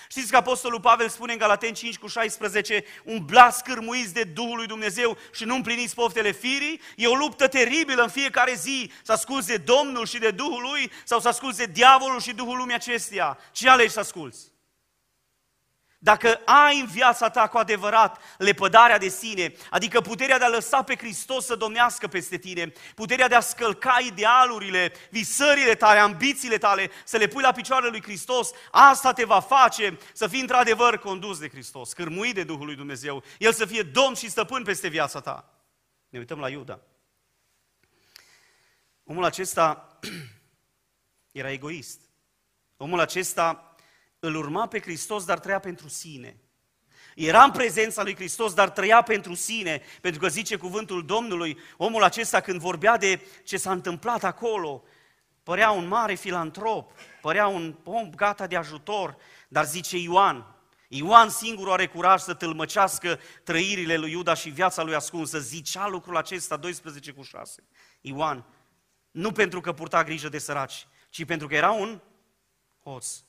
Știți că Apostolul Pavel spune în Galaten 5 cu 16, umblați cârmuiți de Duhul lui Dumnezeu și nu împliniți poftele firii? E o luptă teribilă în fiecare zi să asculți de Domnul și de Duhul lui sau să asculți de diavolul și Duhul lumii acesteia. Ce alegi să asculți? Dacă ai în viața ta cu adevărat lepădarea de sine, adică puterea de a lăsa pe Hristos să domnească peste tine, puterea de a scălca idealurile, visările tale, ambițiile tale, să le pui la picioarele lui Hristos, asta te va face să fii într-adevăr condus de Hristos, cârmuit de Duhul lui Dumnezeu, El să fie Domn și stăpân peste viața ta. Ne uităm la Iuda. Omul acesta [clears throat] era egoist. Omul acesta îl urma pe Hristos, dar trăia pentru sine. Era în prezența lui Hristos, dar trăia pentru sine, pentru că zice cuvântul Domnului, omul acesta când vorbea de ce s-a întâmplat acolo, părea un mare filantrop, părea un om gata de ajutor, dar zice Ioan, Ioan singur are curaj să tâlmăcească trăirile lui Iuda și viața lui ascunsă. Zicea lucrul acesta 12 cu 6. Ioan, nu pentru că purta grijă de săraci, ci pentru că era un hoț.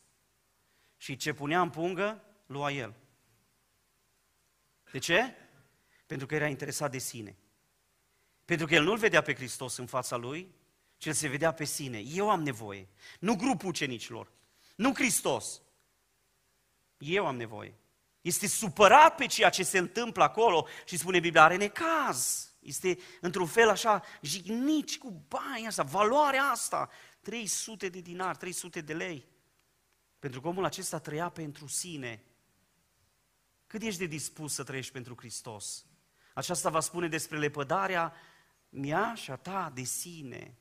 Și ce punea în pungă, lua el. De ce? Pentru că era interesat de sine. Pentru că el nu-L vedea pe Hristos în fața lui, ci el se vedea pe sine. Eu am nevoie. Nu grupul ucenicilor. Nu Hristos. Eu am nevoie. Este supărat pe ceea ce se întâmplă acolo și spune Biblia, are necaz. Este într-un fel așa jignici cu bani asta, valoarea asta, 300 de dinari, 300 de lei. Pentru că omul acesta trăia pentru sine. Cât ești de dispus să trăiești pentru Hristos? Aceasta va spune despre lepădarea mea și a ta de sine.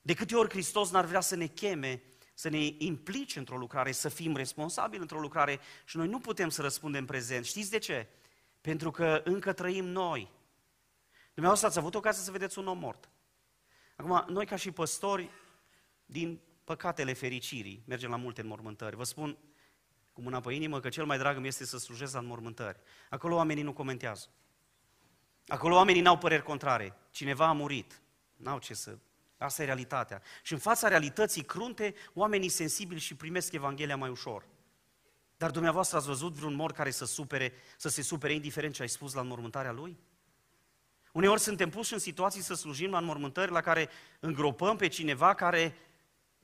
De câte ori Hristos n-ar vrea să ne cheme, să ne implice într-o lucrare, să fim responsabili într-o lucrare și noi nu putem să răspundem prezent. Știți de ce? Pentru că încă trăim noi. Dumneavoastră ați avut ocazia să vedeți un om mort. Acum, noi ca și păstori, din păcatele fericirii, mergem la multe înmormântări. Vă spun cu mâna pe inimă că cel mai drag îmi este să slujesc la înmormântări. Acolo oamenii nu comentează. Acolo oamenii n-au păreri contrare. Cineva a murit. N-au ce să... Asta e realitatea. Și în fața realității crunte, oamenii sensibili și primesc Evanghelia mai ușor. Dar dumneavoastră ați văzut vreun mor care să, supere, să se supere indiferent ce ai spus la înmormântarea lui? Uneori suntem puși în situații să slujim la înmormântări la care îngropăm pe cineva care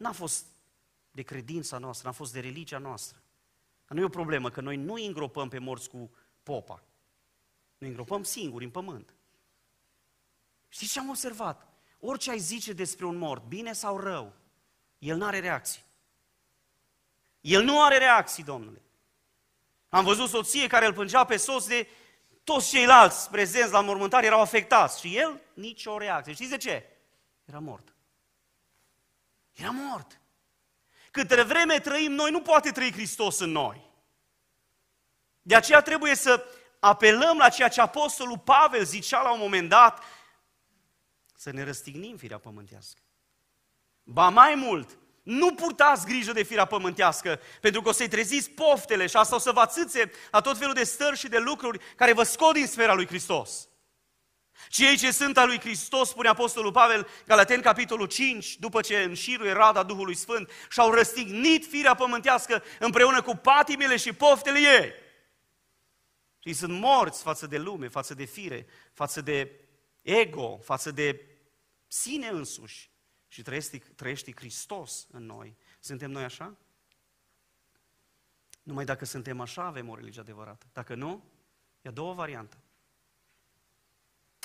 n-a fost de credința noastră, n-a fost de religia noastră. Dar nu e o problemă, că noi nu îngropăm pe morți cu popa. Noi îngropăm singuri în pământ. Știți ce am observat? Orice ai zice despre un mort, bine sau rău, el nu are reacții. El nu are reacții, domnule. Am văzut soție care îl plângea pe soț de toți ceilalți prezenți la mormântare erau afectați și el nicio reacție. Știți de ce? Era mort. Era mort. Câte vreme trăim noi, nu poate trăi Hristos în noi. De aceea trebuie să apelăm la ceea ce Apostolul Pavel zicea la un moment dat, să ne răstignim firea pământească. Ba mai mult, nu purtați grijă de firea pământească, pentru că o să-i treziți poftele și asta o să vă atâțe la tot felul de stări și de lucruri care vă scot din sfera lui Hristos. Cei ce sunt al lui Hristos, spune Apostolul Pavel, Galaten, capitolul 5, după ce înșiruie rada Duhului Sfânt, și-au răstignit firea pământească împreună cu patimile și poftele ei. Și sunt morți față de lume, față de fire, față de ego, față de sine însuși. Și trăiește, trăiește Hristos în noi. Suntem noi așa? Numai dacă suntem așa, avem o religie adevărată. Dacă nu, e a doua variantă.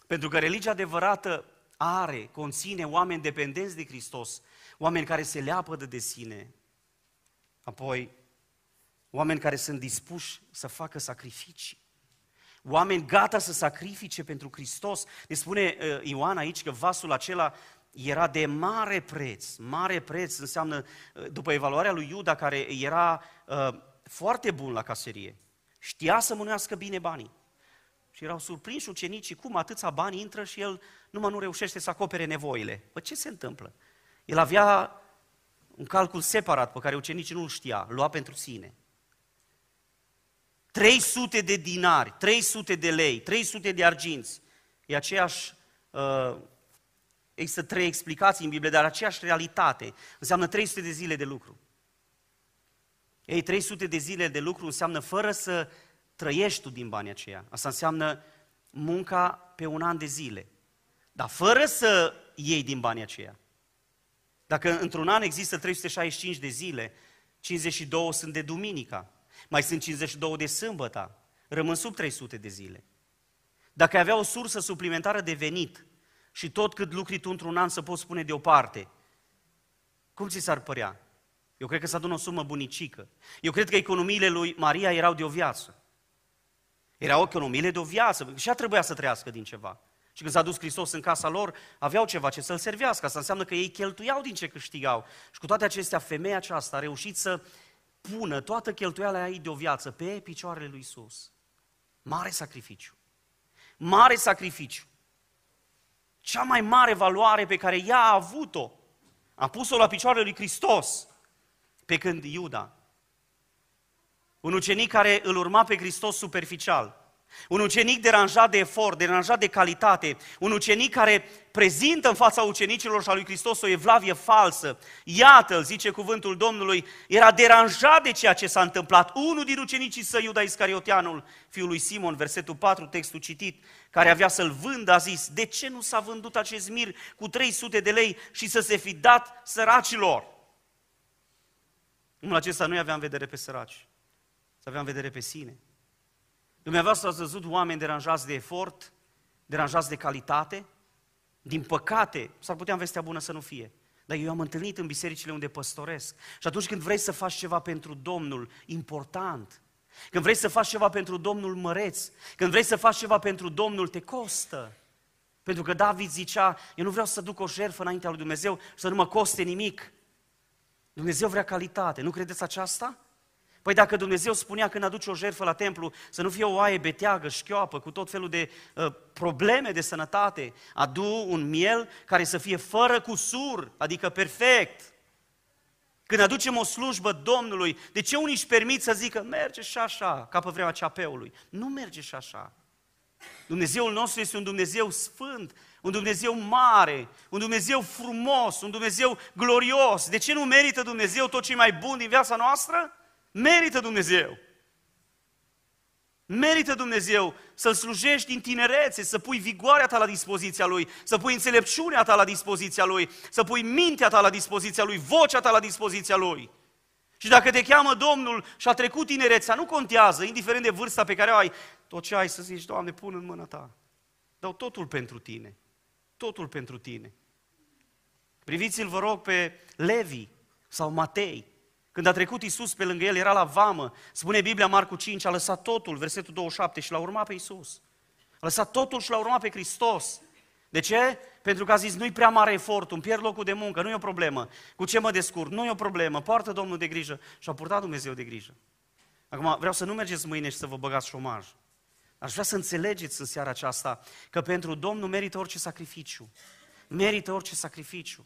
Pentru că religia adevărată are, conține oameni dependenți de Hristos, oameni care se leapădă de sine, apoi oameni care sunt dispuși să facă sacrificii, oameni gata să sacrifice pentru Hristos. Ne spune uh, Ioan aici că vasul acela era de mare preț. Mare preț înseamnă, uh, după evaluarea lui Iuda, care era uh, foarte bun la caserie, știa să mânuiască bine banii. Și erau surprinși ucenicii cum atâția bani intră și el numai nu reușește să acopere nevoile. Păi ce se întâmplă? El avea un calcul separat pe care ucenicii nu-l știa, lua pentru sine. 300 de dinari, 300 de lei, 300 de arginți. E aceeași, uh, există trei explicații în Biblie, dar aceeași realitate. Înseamnă 300 de zile de lucru. Ei, 300 de zile de lucru înseamnă fără să trăiești tu din banii aceia. Asta înseamnă munca pe un an de zile. Dar fără să iei din banii aceia. Dacă într-un an există 365 de zile, 52 sunt de duminica, mai sunt 52 de sâmbătă, rămân sub 300 de zile. Dacă ai avea o sursă suplimentară de venit și tot cât lucri tu într-un an să poți spune deoparte, cum ți s-ar părea? Eu cred că s-a adună o sumă bunicică. Eu cred că economiile lui Maria erau de o viață. Erau economiile de o viață. Și ea trebuia să trăiască din ceva. Și când s-a dus Hristos în casa lor, aveau ceva ce să-L servească. Asta înseamnă că ei cheltuiau din ce câștigau. Și cu toate acestea, femeia aceasta a reușit să pună toată cheltuiala ei de o viață pe picioarele lui Isus. Mare sacrificiu. Mare sacrificiu. Cea mai mare valoare pe care ea a avut-o, a pus-o la picioarele lui Hristos, pe când Iuda, un ucenic care îl urma pe Hristos superficial, un ucenic deranjat de efort, deranjat de calitate, un ucenic care prezintă în fața ucenicilor și a lui Hristos o evlavie falsă. Iată-l, zice cuvântul Domnului, era deranjat de ceea ce s-a întâmplat. Unul din ucenicii săi, Iuda Iscarioteanul, fiul lui Simon, versetul 4, textul citit, care avea să-l vândă, a zis, de ce nu s-a vândut acest mir cu 300 de lei și să se fi dat săracilor? Omul acesta nu avea în vedere pe săraci, să avea în vedere pe sine. Dumneavoastră ați văzut oameni deranjați de efort, deranjați de calitate? Din păcate, s-ar putea în vestea bună să nu fie. Dar eu am întâlnit în bisericile unde păstoresc. Și atunci când vrei să faci ceva pentru Domnul important, când vrei să faci ceva pentru Domnul măreț, când vrei să faci ceva pentru Domnul, te costă. Pentru că David zicea, eu nu vreau să duc o jertfă înaintea lui Dumnezeu și să nu mă coste nimic. Dumnezeu vrea calitate, nu credeți aceasta? Păi dacă Dumnezeu spunea când aduce o jertfă la templu să nu fie o oaie beteagă, șchioapă, cu tot felul de uh, probleme de sănătate, adu un miel care să fie fără cusur, adică perfect. Când aducem o slujbă Domnului, de ce unii își permit să zică, merge și așa, ca pe vremea ceapeului? Nu merge și așa. Dumnezeul nostru este un Dumnezeu sfânt, un Dumnezeu mare, un Dumnezeu frumos, un Dumnezeu glorios. De ce nu merită Dumnezeu tot ce e mai bun din viața noastră? Merită Dumnezeu. Merită Dumnezeu să-L slujești din tinerețe, să pui vigoarea ta la dispoziția Lui, să pui înțelepciunea ta la dispoziția Lui, să pui mintea ta la dispoziția Lui, vocea ta la dispoziția Lui. Și dacă te cheamă Domnul și a trecut tinerețea, nu contează, indiferent de vârsta pe care o ai, tot ce ai să zici, Doamne, pun în mâna ta. Dau totul pentru tine. Totul pentru tine. Priviți-l, vă rog, pe Levi sau Matei. Când a trecut Isus pe lângă el, era la vamă. Spune Biblia, Marcu 5, a lăsat totul, versetul 27, și l-a urmat pe Isus. A lăsat totul și l-a urmat pe Hristos. De ce? Pentru că a zis, nu-i prea mare efort, îmi pierd locul de muncă, nu e o problemă. Cu ce mă descurc? Nu e o problemă, poartă Domnul de grijă. Și a purtat Dumnezeu de grijă. Acum, vreau să nu mergeți mâine și să vă băgați șomaj. Aș vrea să înțelegeți în seara aceasta că pentru Domnul merită orice sacrificiu. Merită orice sacrificiu.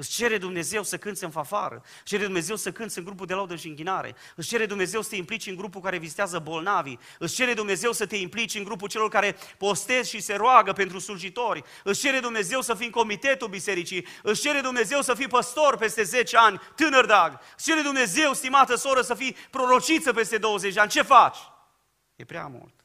Îți cere Dumnezeu să cânți în fafară, îți cere Dumnezeu să cânți în grupul de laudă și închinare, îți cere Dumnezeu să te implici în grupul care vizitează bolnavii, îți cere Dumnezeu să te implici în grupul celor care postez și se roagă pentru slujitori, îți cere Dumnezeu să fii în comitetul bisericii, îți cere Dumnezeu să fii păstor peste 10 ani, tânăr dag, îți cere Dumnezeu, stimată soră, să fii prorociță peste 20 ani. Ce faci? E prea mult.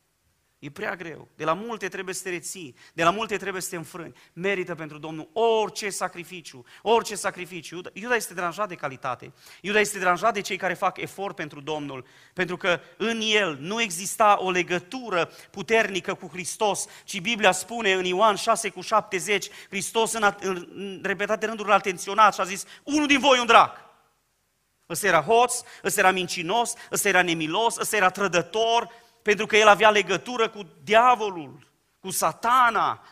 E prea greu. De la multe trebuie să te reții, de la multe trebuie să te înfrâni. Merită pentru Domnul orice sacrificiu, orice sacrificiu. Iuda, Iuda este deranjat de calitate. Iuda este deranjat de cei care fac efort pentru Domnul, pentru că în el nu exista o legătură puternică cu Hristos, ci Biblia spune în Ioan 6 cu 70, Hristos în, în, în repetate rânduri l-a atenționat și a zis, unul din voi un drac. Ăsta era hoț, ăsta era mincinos, ăsta era nemilos, ăsta era trădător, pentru că el avea legătură cu diavolul, cu satana.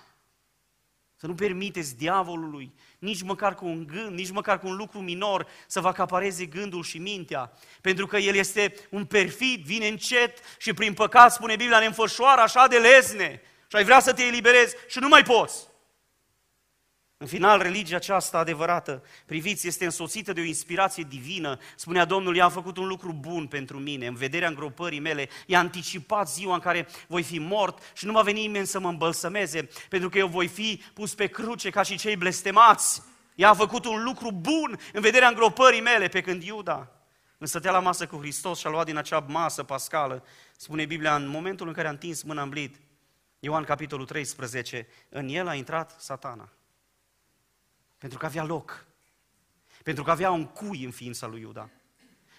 Să nu permiteți diavolului, nici măcar cu un gând, nici măcar cu un lucru minor, să vă acapareze gândul și mintea. Pentru că el este un perfid, vine încet și prin păcat, spune Biblia, ne înfășoară așa de lezne. Și ai vrea să te eliberezi și nu mai poți. În final, religia aceasta adevărată, priviți, este însoțită de o inspirație divină. Spunea Domnul, i-a făcut un lucru bun pentru mine, în vederea îngropării mele, i-a anticipat ziua în care voi fi mort și nu va veni nimeni să mă îmbălsămeze, pentru că eu voi fi pus pe cruce ca și cei blestemați. I-a făcut un lucru bun în vederea îngropării mele, pe când Iuda stătea la masă cu Hristos și a luat din acea masă pascală, spune Biblia, în momentul în care a întins mâna în blid, Ioan capitolul 13, în el a intrat satana. Pentru că avea loc. Pentru că avea un cui în ființa lui Iuda.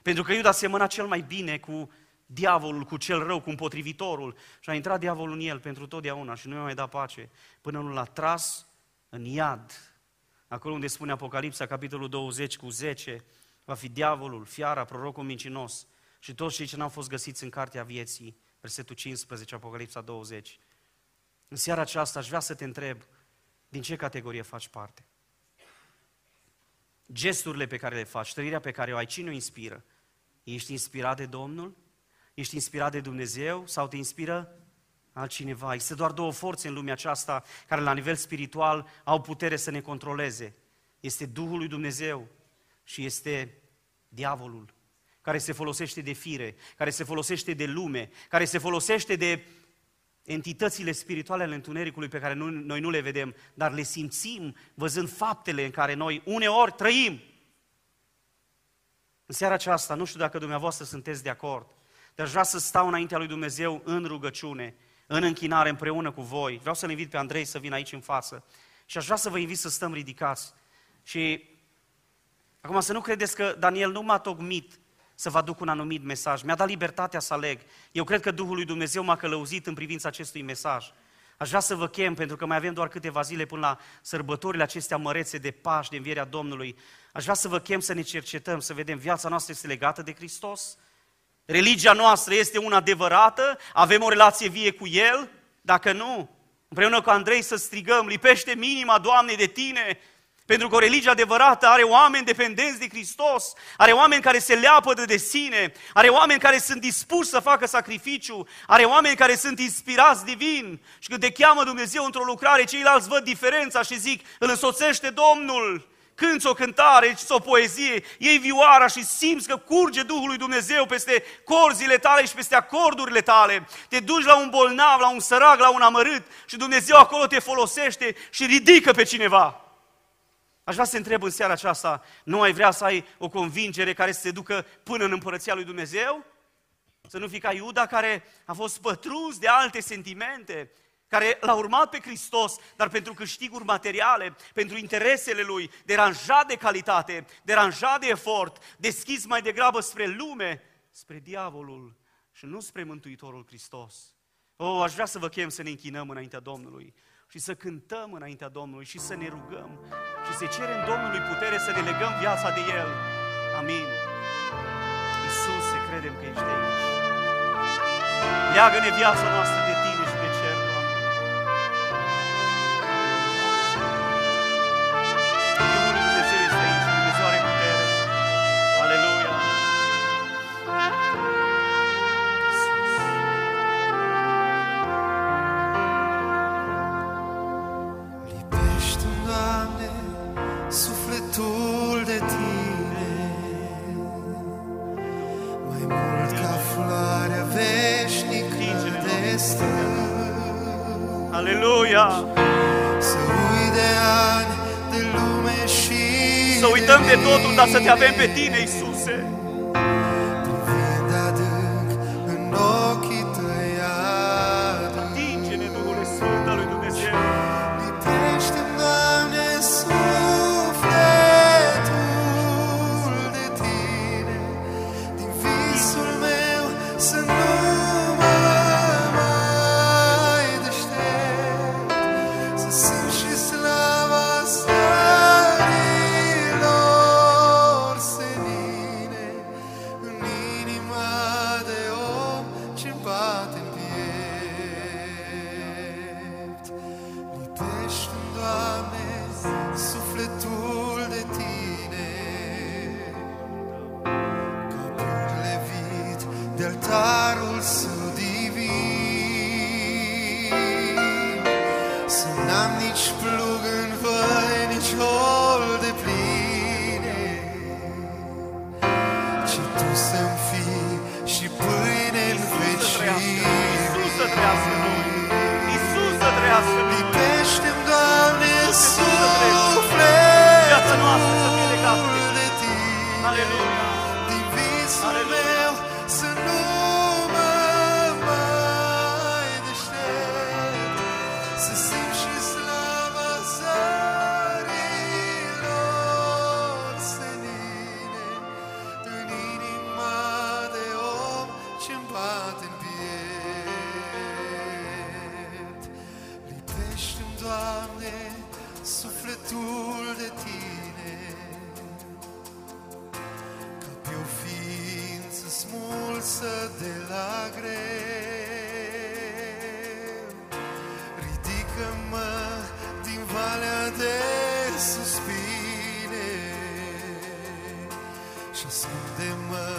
Pentru că Iuda semăna cel mai bine cu diavolul, cu cel rău, cu împotrivitorul. Și a intrat diavolul în el pentru totdeauna și nu i-a mai dat pace. Până nu l-a tras în iad. Acolo unde spune Apocalipsa, capitolul 20 cu 10, va fi diavolul, fiara, prorocul mincinos și toți cei ce n-au fost găsiți în cartea vieții, versetul 15, Apocalipsa 20. În seara aceasta aș vrea să te întreb din ce categorie faci parte. Gesturile pe care le faci, trăirea pe care o ai, cine o inspiră? Ești inspirat de Domnul? Ești inspirat de Dumnezeu sau te inspiră altcineva? Există doar două forțe în lumea aceasta care la nivel spiritual au putere să ne controleze. Este Duhul lui Dumnezeu și este diavolul, care se folosește de fire, care se folosește de lume, care se folosește de entitățile spirituale ale întunericului pe care noi nu le vedem, dar le simțim văzând faptele în care noi uneori trăim. În seara aceasta, nu știu dacă dumneavoastră sunteți de acord, dar aș vrea să stau înaintea lui Dumnezeu în rugăciune, în închinare împreună cu voi. Vreau să-l invit pe Andrei să vină aici în față și aș vrea să vă invit să stăm ridicați. Și acum să nu credeți că Daniel nu m-a tocmit să vă aduc un anumit mesaj. Mi-a dat libertatea să aleg. Eu cred că Duhul lui Dumnezeu m-a călăuzit în privința acestui mesaj. Aș vrea să vă chem, pentru că mai avem doar câteva zile până la sărbătorile acestea mărețe de Paști, de Învierea Domnului. Aș vrea să vă chem să ne cercetăm, să vedem viața noastră este legată de Hristos? Religia noastră este una adevărată? Avem o relație vie cu El? Dacă nu, împreună cu Andrei să strigăm, lipește minima, Doamne, de Tine, pentru că o religie adevărată are oameni dependenți de Hristos, are oameni care se leapădă de sine, are oameni care sunt dispuși să facă sacrificiu, are oameni care sunt inspirați divin. Și când te cheamă Dumnezeu într-o lucrare, ceilalți văd diferența și zic, îl însoțește Domnul. Cânți o cântare, o poezie, iei vioara și simți că curge Duhul lui Dumnezeu peste corzile tale și peste acordurile tale. Te duci la un bolnav, la un sărac, la un amărât și Dumnezeu acolo te folosește și ridică pe cineva. Aș vrea să întreb în seara aceasta, nu ai vrea să ai o convingere care să te ducă până în împărăția lui Dumnezeu? Să nu fii ca Iuda care a fost pătrus de alte sentimente, care l-a urmat pe Hristos, dar pentru câștiguri materiale, pentru interesele lui, deranjat de calitate, deranjat de efort, deschis mai degrabă spre lume, spre diavolul și nu spre Mântuitorul Hristos. Oh, aș vrea să vă chem să ne închinăm înaintea Domnului și să cântăm înaintea Domnului și să ne rugăm și să cerem Domnului putere să ne legăm viața de El. Amin. Iisuse, credem că ești aici. Leagă-ne viața noastră de Tine Aleluia. Să uit de ani, de lume și Să uităm de totul, dar să te avem pe Tine, Iisuse. Doamne, sufletul de Tine, ca pe o ființă smulsă de la greu. Ridică-mă din valea de suspine și ascunde-mă